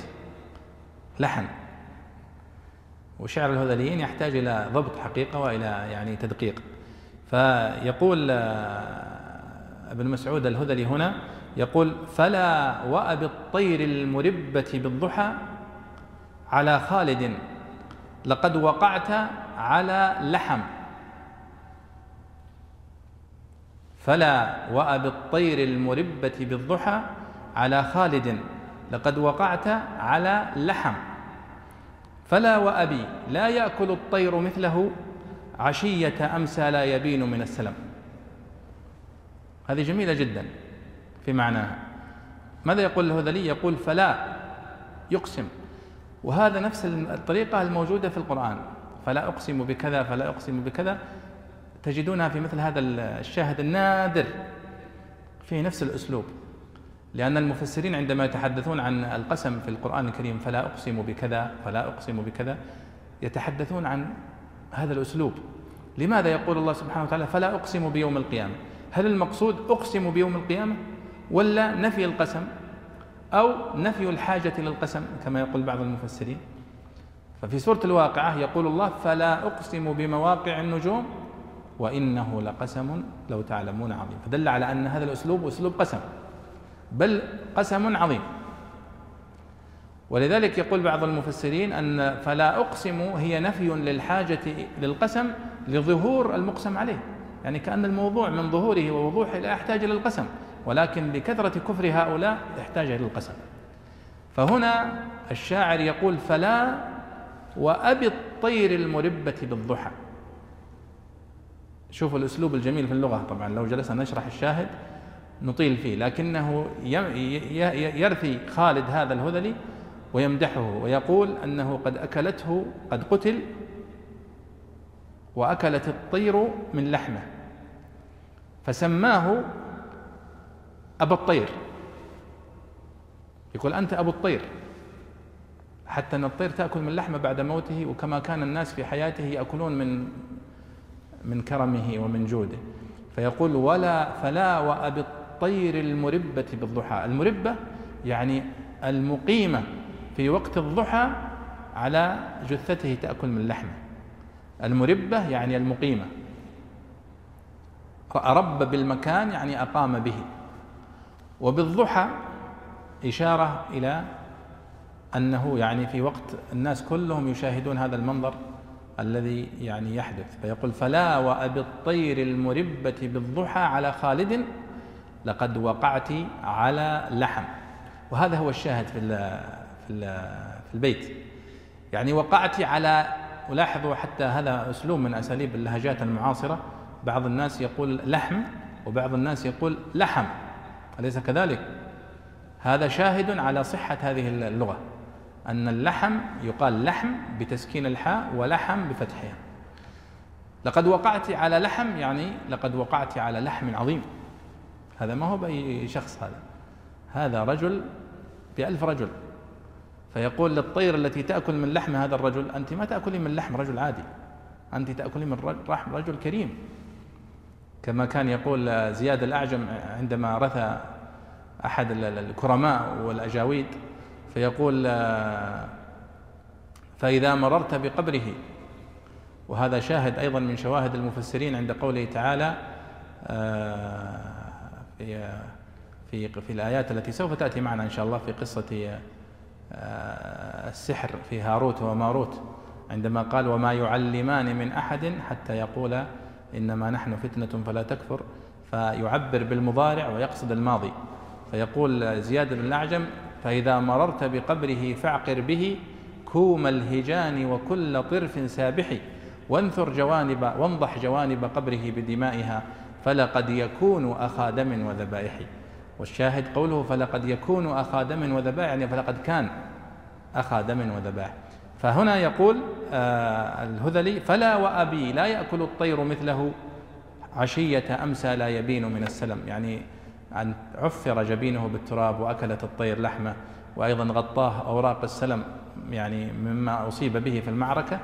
لحن. وشعر الهذليين يحتاج إلى ضبط حقيقة وإلى يعني تدقيق. فيقول ابن مسعود الهذلي هنا يقول فلا وأب الطير المربة بالضحى على خالد لقد وقعت على لحم. فلا وأب الطير المربة بالضحى على خالد لقد وقعت على لحم. فلا وأبي لا يأكل الطير مثله عشية أمسى لا يبين من السلم. هذه جميلة جدا في معناها. ماذا يقول الهذلي؟ يقول فلا يقسم. وهذا نفس الطريقة الموجودة في القرآن. فلا أقسم بكذا فلا أقسم بكذا. تجدونها في مثل هذا الشاهد النادر في نفس الأسلوب. لأن المفسرين عندما يتحدثون عن القسم في القرآن الكريم فلا أقسم بكذا فلا أقسم بكذا يتحدثون عن هذا الأسلوب. لماذا يقول الله سبحانه وتعالى فلا أقسم بيوم القيامة؟ هل المقصود أقسم بيوم القيامة ولا نفي القسم أو نفي الحاجة للقسم كما يقول بعض المفسرين؟ ففي سورة الواقعة يقول الله فلا أقسم بمواقع النجوم وإنه لقسم لو تعلمون عظيم. فدل على أن هذا الأسلوب أسلوب قسم بل قسم عظيم. ولذلك يقول بعض المفسرين أن فلا أقسم هي نفي للحاجة للقسم لظهور المقسم عليه. يعني كأن الموضوع من ظهوره ووضوحه لا يحتاج إلى القسم ولكن لكثرة كفر هؤلاء يحتاج إلى القسم. فهنا الشاعر يقول فلا وأبي الطير المربة بالضحى. شوفوا الأسلوب الجميل في اللغة طبعا لو جلسنا نشرح الشاهد نطيل فيه لكنه يرثي خالد هذا الهذلي ويمدحه ويقول أنه قد أكلته قد قتل وأكلت الطير من لحمه فسماه أبا الطير. يقول أنت أبو الطير حتى أن الطير تأكل من لحمه بعد موته وكما كان الناس في حياته يأكلون من من كرمه ومن جوده. فيقول ولا فلا وأبي الطير المربة بالضحى. المربة يعني المقيمة في وقت الضحى على جثته تأكل من لحمه. المربة يعني المقيمة. رب بالمكان يعني أقام به. وبالضحى إشارة إلى أنه يعني في وقت الناس كلهم يشاهدون هذا المنظر الذي يعني يحدث. فيقول فلا وأبي الطير المربة بالضحى على خالد لقد وقعت على لحم. وهذا هو الشاهد في في البيت. يعني وقعت على ولاحظوا حتى هذا أسلوب من أساليب اللهجات المعاصرة. بعض الناس يقول لحم وبعض الناس يقول لحم. أليس كذلك؟ هذا شاهد على صحة هذه اللغة أن اللحم يقال لحم بتسكين الحاء ولحم بفتحها لقد وقعت على لحم يعني لقد وقعت على لحم عظيم. هذا ما هو بأي شخص هذا؟ هذا رجل بألف رجل. فيقول للطير التي تأكل من لحم هذا الرجل أنت ما تأكلين من لحم رجل عادي. أنت تأكلين من لحم رجل كريم. كما كان يقول زياد الأعجم عندما رثى أحد الكرماء والأجاويد فيقول فإذا مررت بقبره وهذا شاهد أيضا من شواهد المفسرين عند قوله تعالى في في في الآيات التي سوف تأتي معنا إن شاء الله في قصة السحر في هاروت وماروت عندما قال وما يعلمان من أحد حتى يقول إنما نحن فتنة فلا تكفر فيعبر بالمضارع ويقصد الماضي. فيقول زياد بن الأعجم فإذا مررت بقبره فاعقر به كوم الهجان وكل طرف سابح وانثر جوانب وانضح جوانب قبره بدمائها فلقد يكون أخا دم وذبائح والشاهد قوله فلقد يكون أخا دم وذبائح يعني فلقد كان أخا دم وذبائح فهنا يقول آه الهذلي فلا وأبي لا يأكل الطير مثله عشية أمسى لا يبين من السلم. يعني أن عفر جبينه بالتراب وأكلت الطير لحمة وأيضا غطاه أوراق السلم يعني مما أصيب به في المعركة.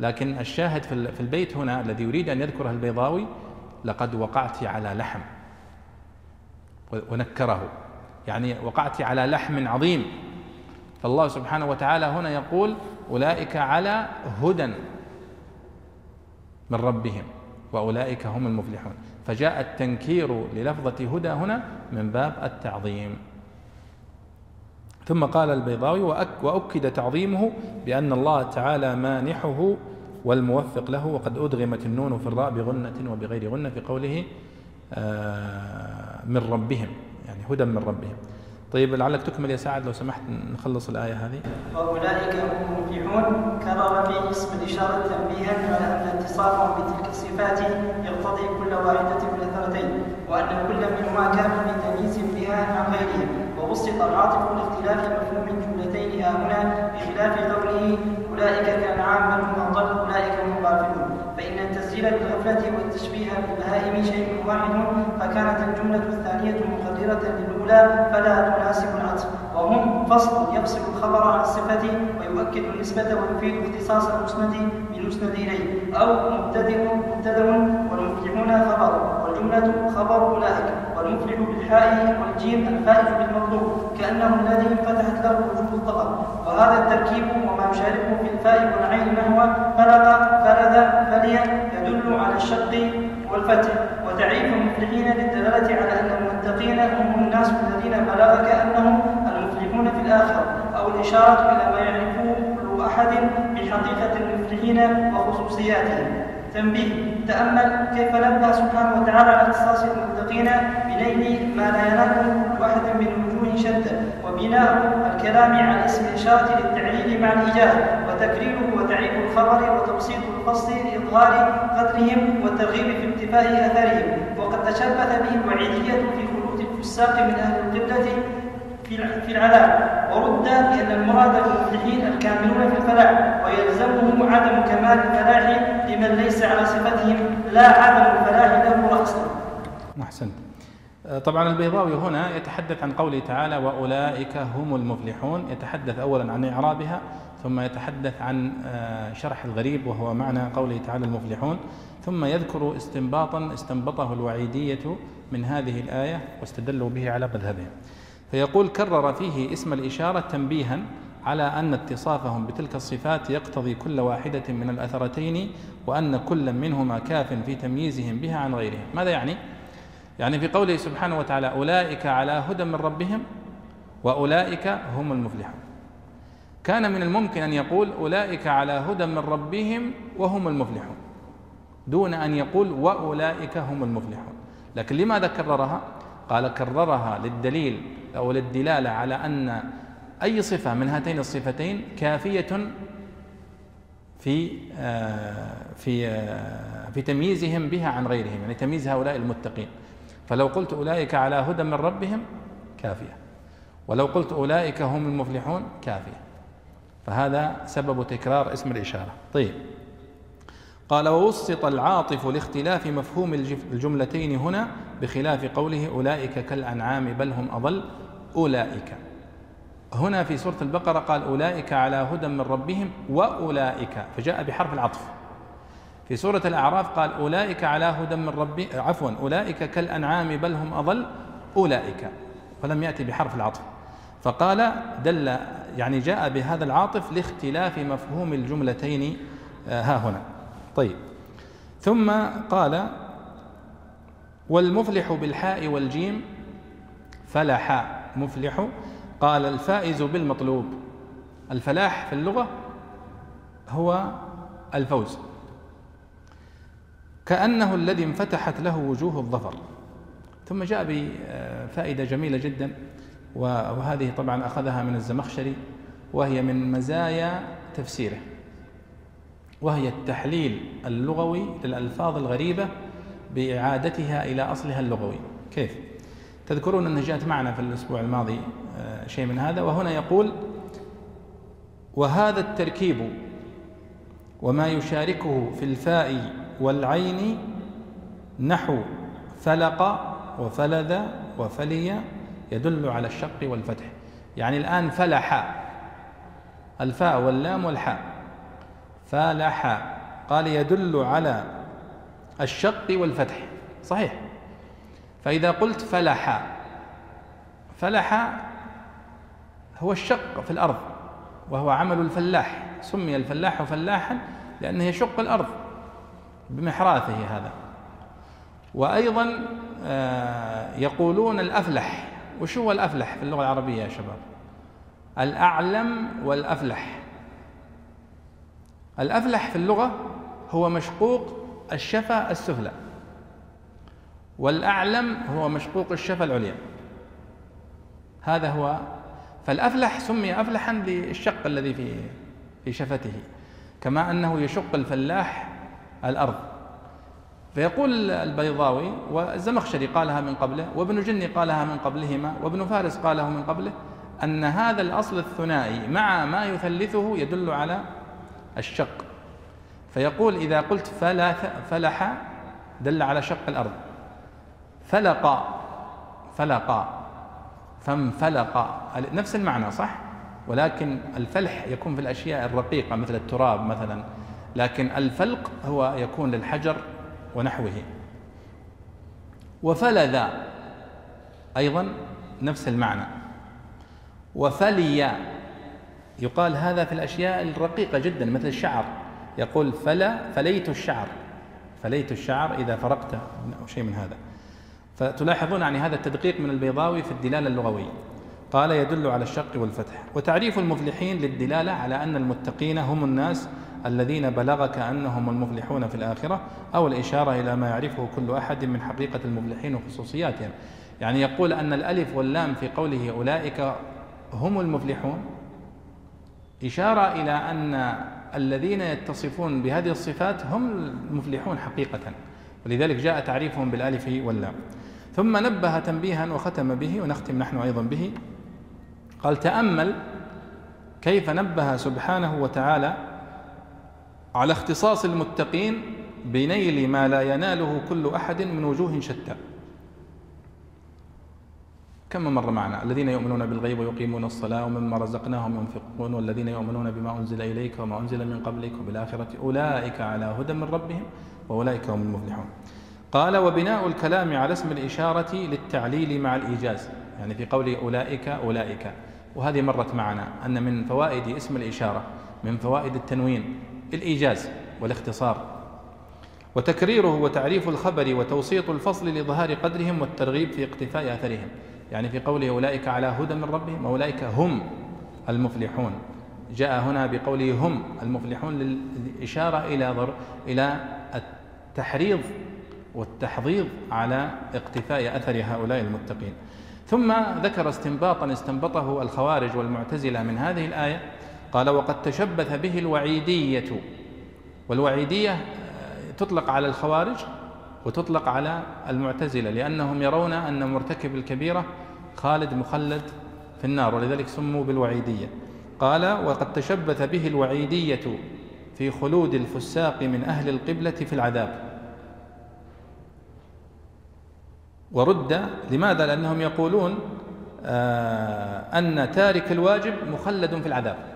لكن الشاهد في البيت هنا الذي يريد أن يذكره البيضاوي لقد وقعت على لحم. ونكره. يعني وقعت على لحم عظيم. فالله سبحانه وتعالى هنا يقول أولئك على هدى من ربهم وأولئك هم المفلحون. فجاء التنكير للفظة هدى هنا من باب التعظيم. ثم قال البيضاوي وأكد تعظيمه بأن الله تعالى مانحه والموفق له وقد أدغمت النون في الراء بغنة وبغير غنة في قوله آه، من ربهم يعني هدى من ربهم. طيب لعلك تكمل يا سعد لو سمحت نخلص الآية هذه. وأولئك هم المفلحون. كرر في اسم الإشارة تنبيها على أن اتصافهم بتلك الصفات يقتضي كل واحدة من الاثرتين وأن كل منهما كان بتمييز بها عن غيرهم. وبسط العاطف لاختلاف مفهوم الجملتين ها هنا بخلاف قوله أولئك أضل أولئك هم الغافلون التسجيل بالغفلة والتشبيه بالبهائم شيء واحد فكانت الجملة الثانية مقدرة للأولى فلا تناسب العطف. وهم فصل يفصل الخبر عن الصفة ويؤكد النسبة ويفيد اختصاص المسند. بالمسند إليه أو مبتدئ مبتدأ والمفلحون خبر والجملة خبر أولئك والمفلح بالحاء والجيم الفائز بالمطلوب كأنه الذي انفتحت له وجوه الظفر وهذا التركيب وما يشاركه في الفاء والعين نحو فرق فرد فلي يدل على الشق والفتح. وتعريف المفلحين للدلالة على أن المتقين هم الناس الذين بلغ كأنهم المفلحون في الآخرة أو الإشارة إلى ما يعرفه كل أحد بحقيقة المفلحين وخصوصياتهم. تنبيه تأمل كيف نبه سبحانه وتعالى على اختصاص المتقين بنيل ما لا يناله كل واحد من وجوه شتى وبناء الكلام على اسم الإشارة للتعليل مع الإيجاد وتكريره وتعريف الخبر وتبسيط الفصل لإظهار قدرهم والترغيب في انتفاء أثرهم وقد تشبث به الوعيدية في خلود الفساق من أهل القبلة في العذاب. ورد بأن المراد بالمفلحين الكاملون في الفلاح ويلزمهم عدم كمال الفلاح لمن ليس على صفتهم لا عدم الفلاح له رأسا أحسنت. طبعا البيضاوي هنا يتحدث عن قوله تعالى وأولئك هم المفلحون. يتحدث أولا عن إعرابها ثم يتحدث عن آه، شرح الغريب وهو معنى قوله تعالى المفلحون. ثم يذكر استنباطا استنبطه الوعيدية من هذه الآية واستدلوا به على مذهبهم. فيقول كرر فيه اسم الإشارة تنبيها على أن اتصافهم بتلك الصفات يقتضي كل واحدة من الأثرتين وأن كل منهما كاف في تمييزهم بها عن غيرهم ماذا يعني؟ يعني في قوله سبحانه وتعالى أولئك على هدى من ربهم وأولئك هم المفلحون كان من الممكن أن يقول أولئك على هدى من ربهم وهم المفلحون دون أن يقول وأولئك هم المفلحون لكن لماذا كررها؟ قال كررها للدليل أو للدلالة على أن أي صفة من هاتين الصفتين كافية في آه، في آه، في تمييزهم بها عن غيرهم يعني تمييز هؤلاء المتقين. فلو قلت أولئك على هدى من ربهم كافية. ولو قلت أولئك هم المفلحون كافية. فهذا سبب تكرار اسم الإشارة. طيب. قال ووسط العاطف لاختلاف مفهوم الجملتين هنا بخلاف قوله أولئك كالأنعام بل هم أضل أولئك. هنا في سورة البقرة قال أولئك على هدى من ربهم وأولئك فجاء بحرف العطف. في سورة الأعراف قال أولئك على هدى من ربي عفوا أولئك كالأنعام بل هم أضل أولئك ولم يأتي بحرف العطف. فقال دل يعني جاء بهذا العاطف لاختلاف مفهوم الجملتين آه، ها هنا. طيب. ثم قال والمفلح بالحاء والجيم فلح مفلح. قال الفائز بالمطلوب. الفلاح في اللغة هو الفوز. كأنه الذي انفتحت له وجوه الظفر. ثم جاء بفائدة جميلة جدا وهذه طبعا أخذها من الزمخشري وهي من مزايا تفسيره. وهي التحليل اللغوي للألفاظ الغريبة بإعادتها إلى أصلها اللغوي. كيف؟ تذكرون أنها جاءت معنا في الأسبوع الماضي آه، شيء من هذا وهنا يقول وهذا التركيب وما يشاركه في الفاء والعين نحو فلق وفلذ وفلي يدل على الشق والفتح. يعني الآن فلح الفاء واللام والحاء. فلح. قال يدل على الشق والفتح. صحيح. فإذا قلت فلح فلح هو الشق في الأرض وهو عمل الفلاح. سمي الفلاح فلاحا لأنه يشق الأرض بمحراثه هذا. وأيضا آه، يقولون الأفلح. وش هو الأفلح في اللغة العربية يا شباب؟ الأعلم والأفلح. الأفلح في اللغة هو مشقوق الشفة السفلى والأعلم هو مشقوق الشفة العليا. هذا هو فالأفلح سمي أفلحا للشق الذي في في شفته كما أنه يشق الفلاح الأرض. فيقول البيضاوي والزمخشري قالها من قبله وابن جني قالها من قبلهما وابن فارس قاله من قبله أن هذا الأصل الثنائي مع ما يثلثه يدل على الشق. فيقول إذا قلت فلح دل على شق الأرض. فلق فلق فانفلق. نفس المعنى صح؟ ولكن الفلح يكون في الأشياء الرقيقة مثل التراب مثلا. لكن الفلق هو يكون للحجر ونحوه. وفلذ أيضا نفس المعنى. وفلي يقال هذا في الأشياء الرقيقة جدا مثل الشعر. يقول فلا فليت الشعر. فليت الشعر إذا فرقت أو شيء من هذا. فتلاحظون يعني هذا التدقيق من البيضاوي في الدلالة اللغوية. قال يدل على الشق والفتح. وتعريف المفلحين للدلالة على أن المتقين هم الناس الذين بلغك أنهم المفلحون في الآخرة أو الإشارة إلى ما يعرفه كل أحد من حقيقة المفلحين وخصوصياتهم. يعني يقول أن الألف واللام في قوله أولئك هم المفلحون إشارة إلى أن الذين يتصفون بهذه الصفات هم المفلحون حقيقة. ولذلك جاء تعريفهم بالألف واللام. ثم نبه تنبيها وختم به ونختم نحن أيضا به. قال تأمل كيف نبه سبحانه وتعالى على اختصاص المتقين بنيل ما لا يناله كل أحد من وجوه شتى. كم مر معنا؟ الذين يؤمنون بالغيب ويقيمون الصلاة ومما رزقناهم ينفقون والذين يؤمنون بما أنزل إليك وما أنزل من قبلك وبالآخرة أولئك على هدى من ربهم وأولئك هم المفلحون. قال وبناء الكلام على اسم الإشارة للتعليل مع الإيجاز. يعني في قول أولئك أولئك. وهذه مرت معنا أن من فوائد اسم الإشارة من فوائد التنوين الإيجاز والاختصار. وتكريره وتعريف الخبر وتوسيط الفصل لإظهار قدرهم والترغيب في اقتفاء أثرهم. يعني في قوله أولئك على هدى من ربهم أولئك هم المفلحون. جاء هنا بقوله هم المفلحون للإشارة إلى ضر إلى التحريض والتحضيض على اقتفاء أثر هؤلاء المتقين. ثم ذكر استنباطا استنبطه الخوارج والمعتزلة من هذه الآية قال وقد تشبث به الوعيدية. والوعيدية تطلق على الخوارج وتطلق على المعتزلة لأنهم يرون أن مرتكب الكبيرة خالد مخلد في النار ولذلك سموا بالوعيدية. قال وقد تشبث به الوعيدية في خلود الفساق من أهل القبلة في العذاب. ورد لماذا؟ لأنهم يقولون آه أن تارك الواجب مخلد في العذاب.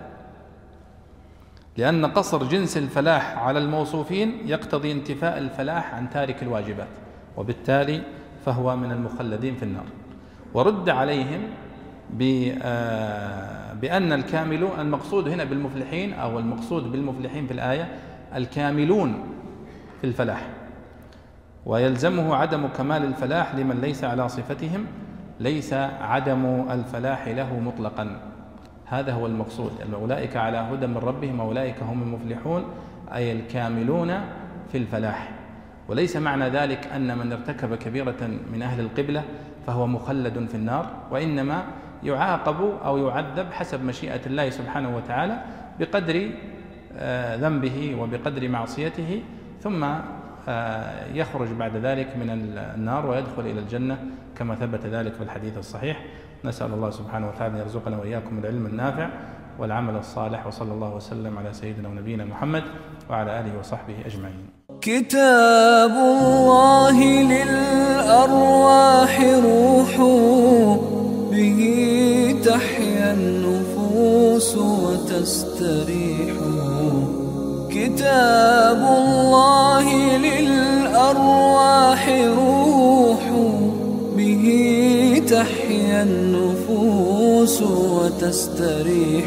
لأن قصر جنس الفلاح على الموصوفين يقتضي انتفاء الفلاح عن تارك الواجبات وبالتالي فهو من المخلدين في النار. ورد عليهم آه، بأن الكاملون المقصود هنا بالمفلحين أو المقصود بالمفلحين في الآية الكاملون في الفلاح. ويلزمه عدم كمال الفلاح لمن ليس على صفتهم ليس عدم الفلاح له مطلقا. هذا هو المقصود. أولئك على هدى من ربهم أولئك هم المفلحون أي الكاملون في الفلاح. وليس معنى ذلك أن من ارتكب كبيرة من أهل القبلة فهو مخلد في النار وإنما يعاقب أو يعذب حسب مشيئة الله سبحانه وتعالى بقدر آه، ذنبه وبقدر معصيته ثم آه، يخرج بعد ذلك من النار ويدخل إلى الجنة كما ثبت ذلك في الحديث الصحيح. نسأل الله سبحانه وتعالى أن يرزقنا وإياكم العلم النافع والعمل الصالح وصلى الله وسلم على سيدنا ونبينا محمد وعلى آله وصحبه أجمعين. كتاب الله للأرواح روح به تحيا النفوس وتستريح. كتاب الله للأرواح روح به النفوس وتستريح.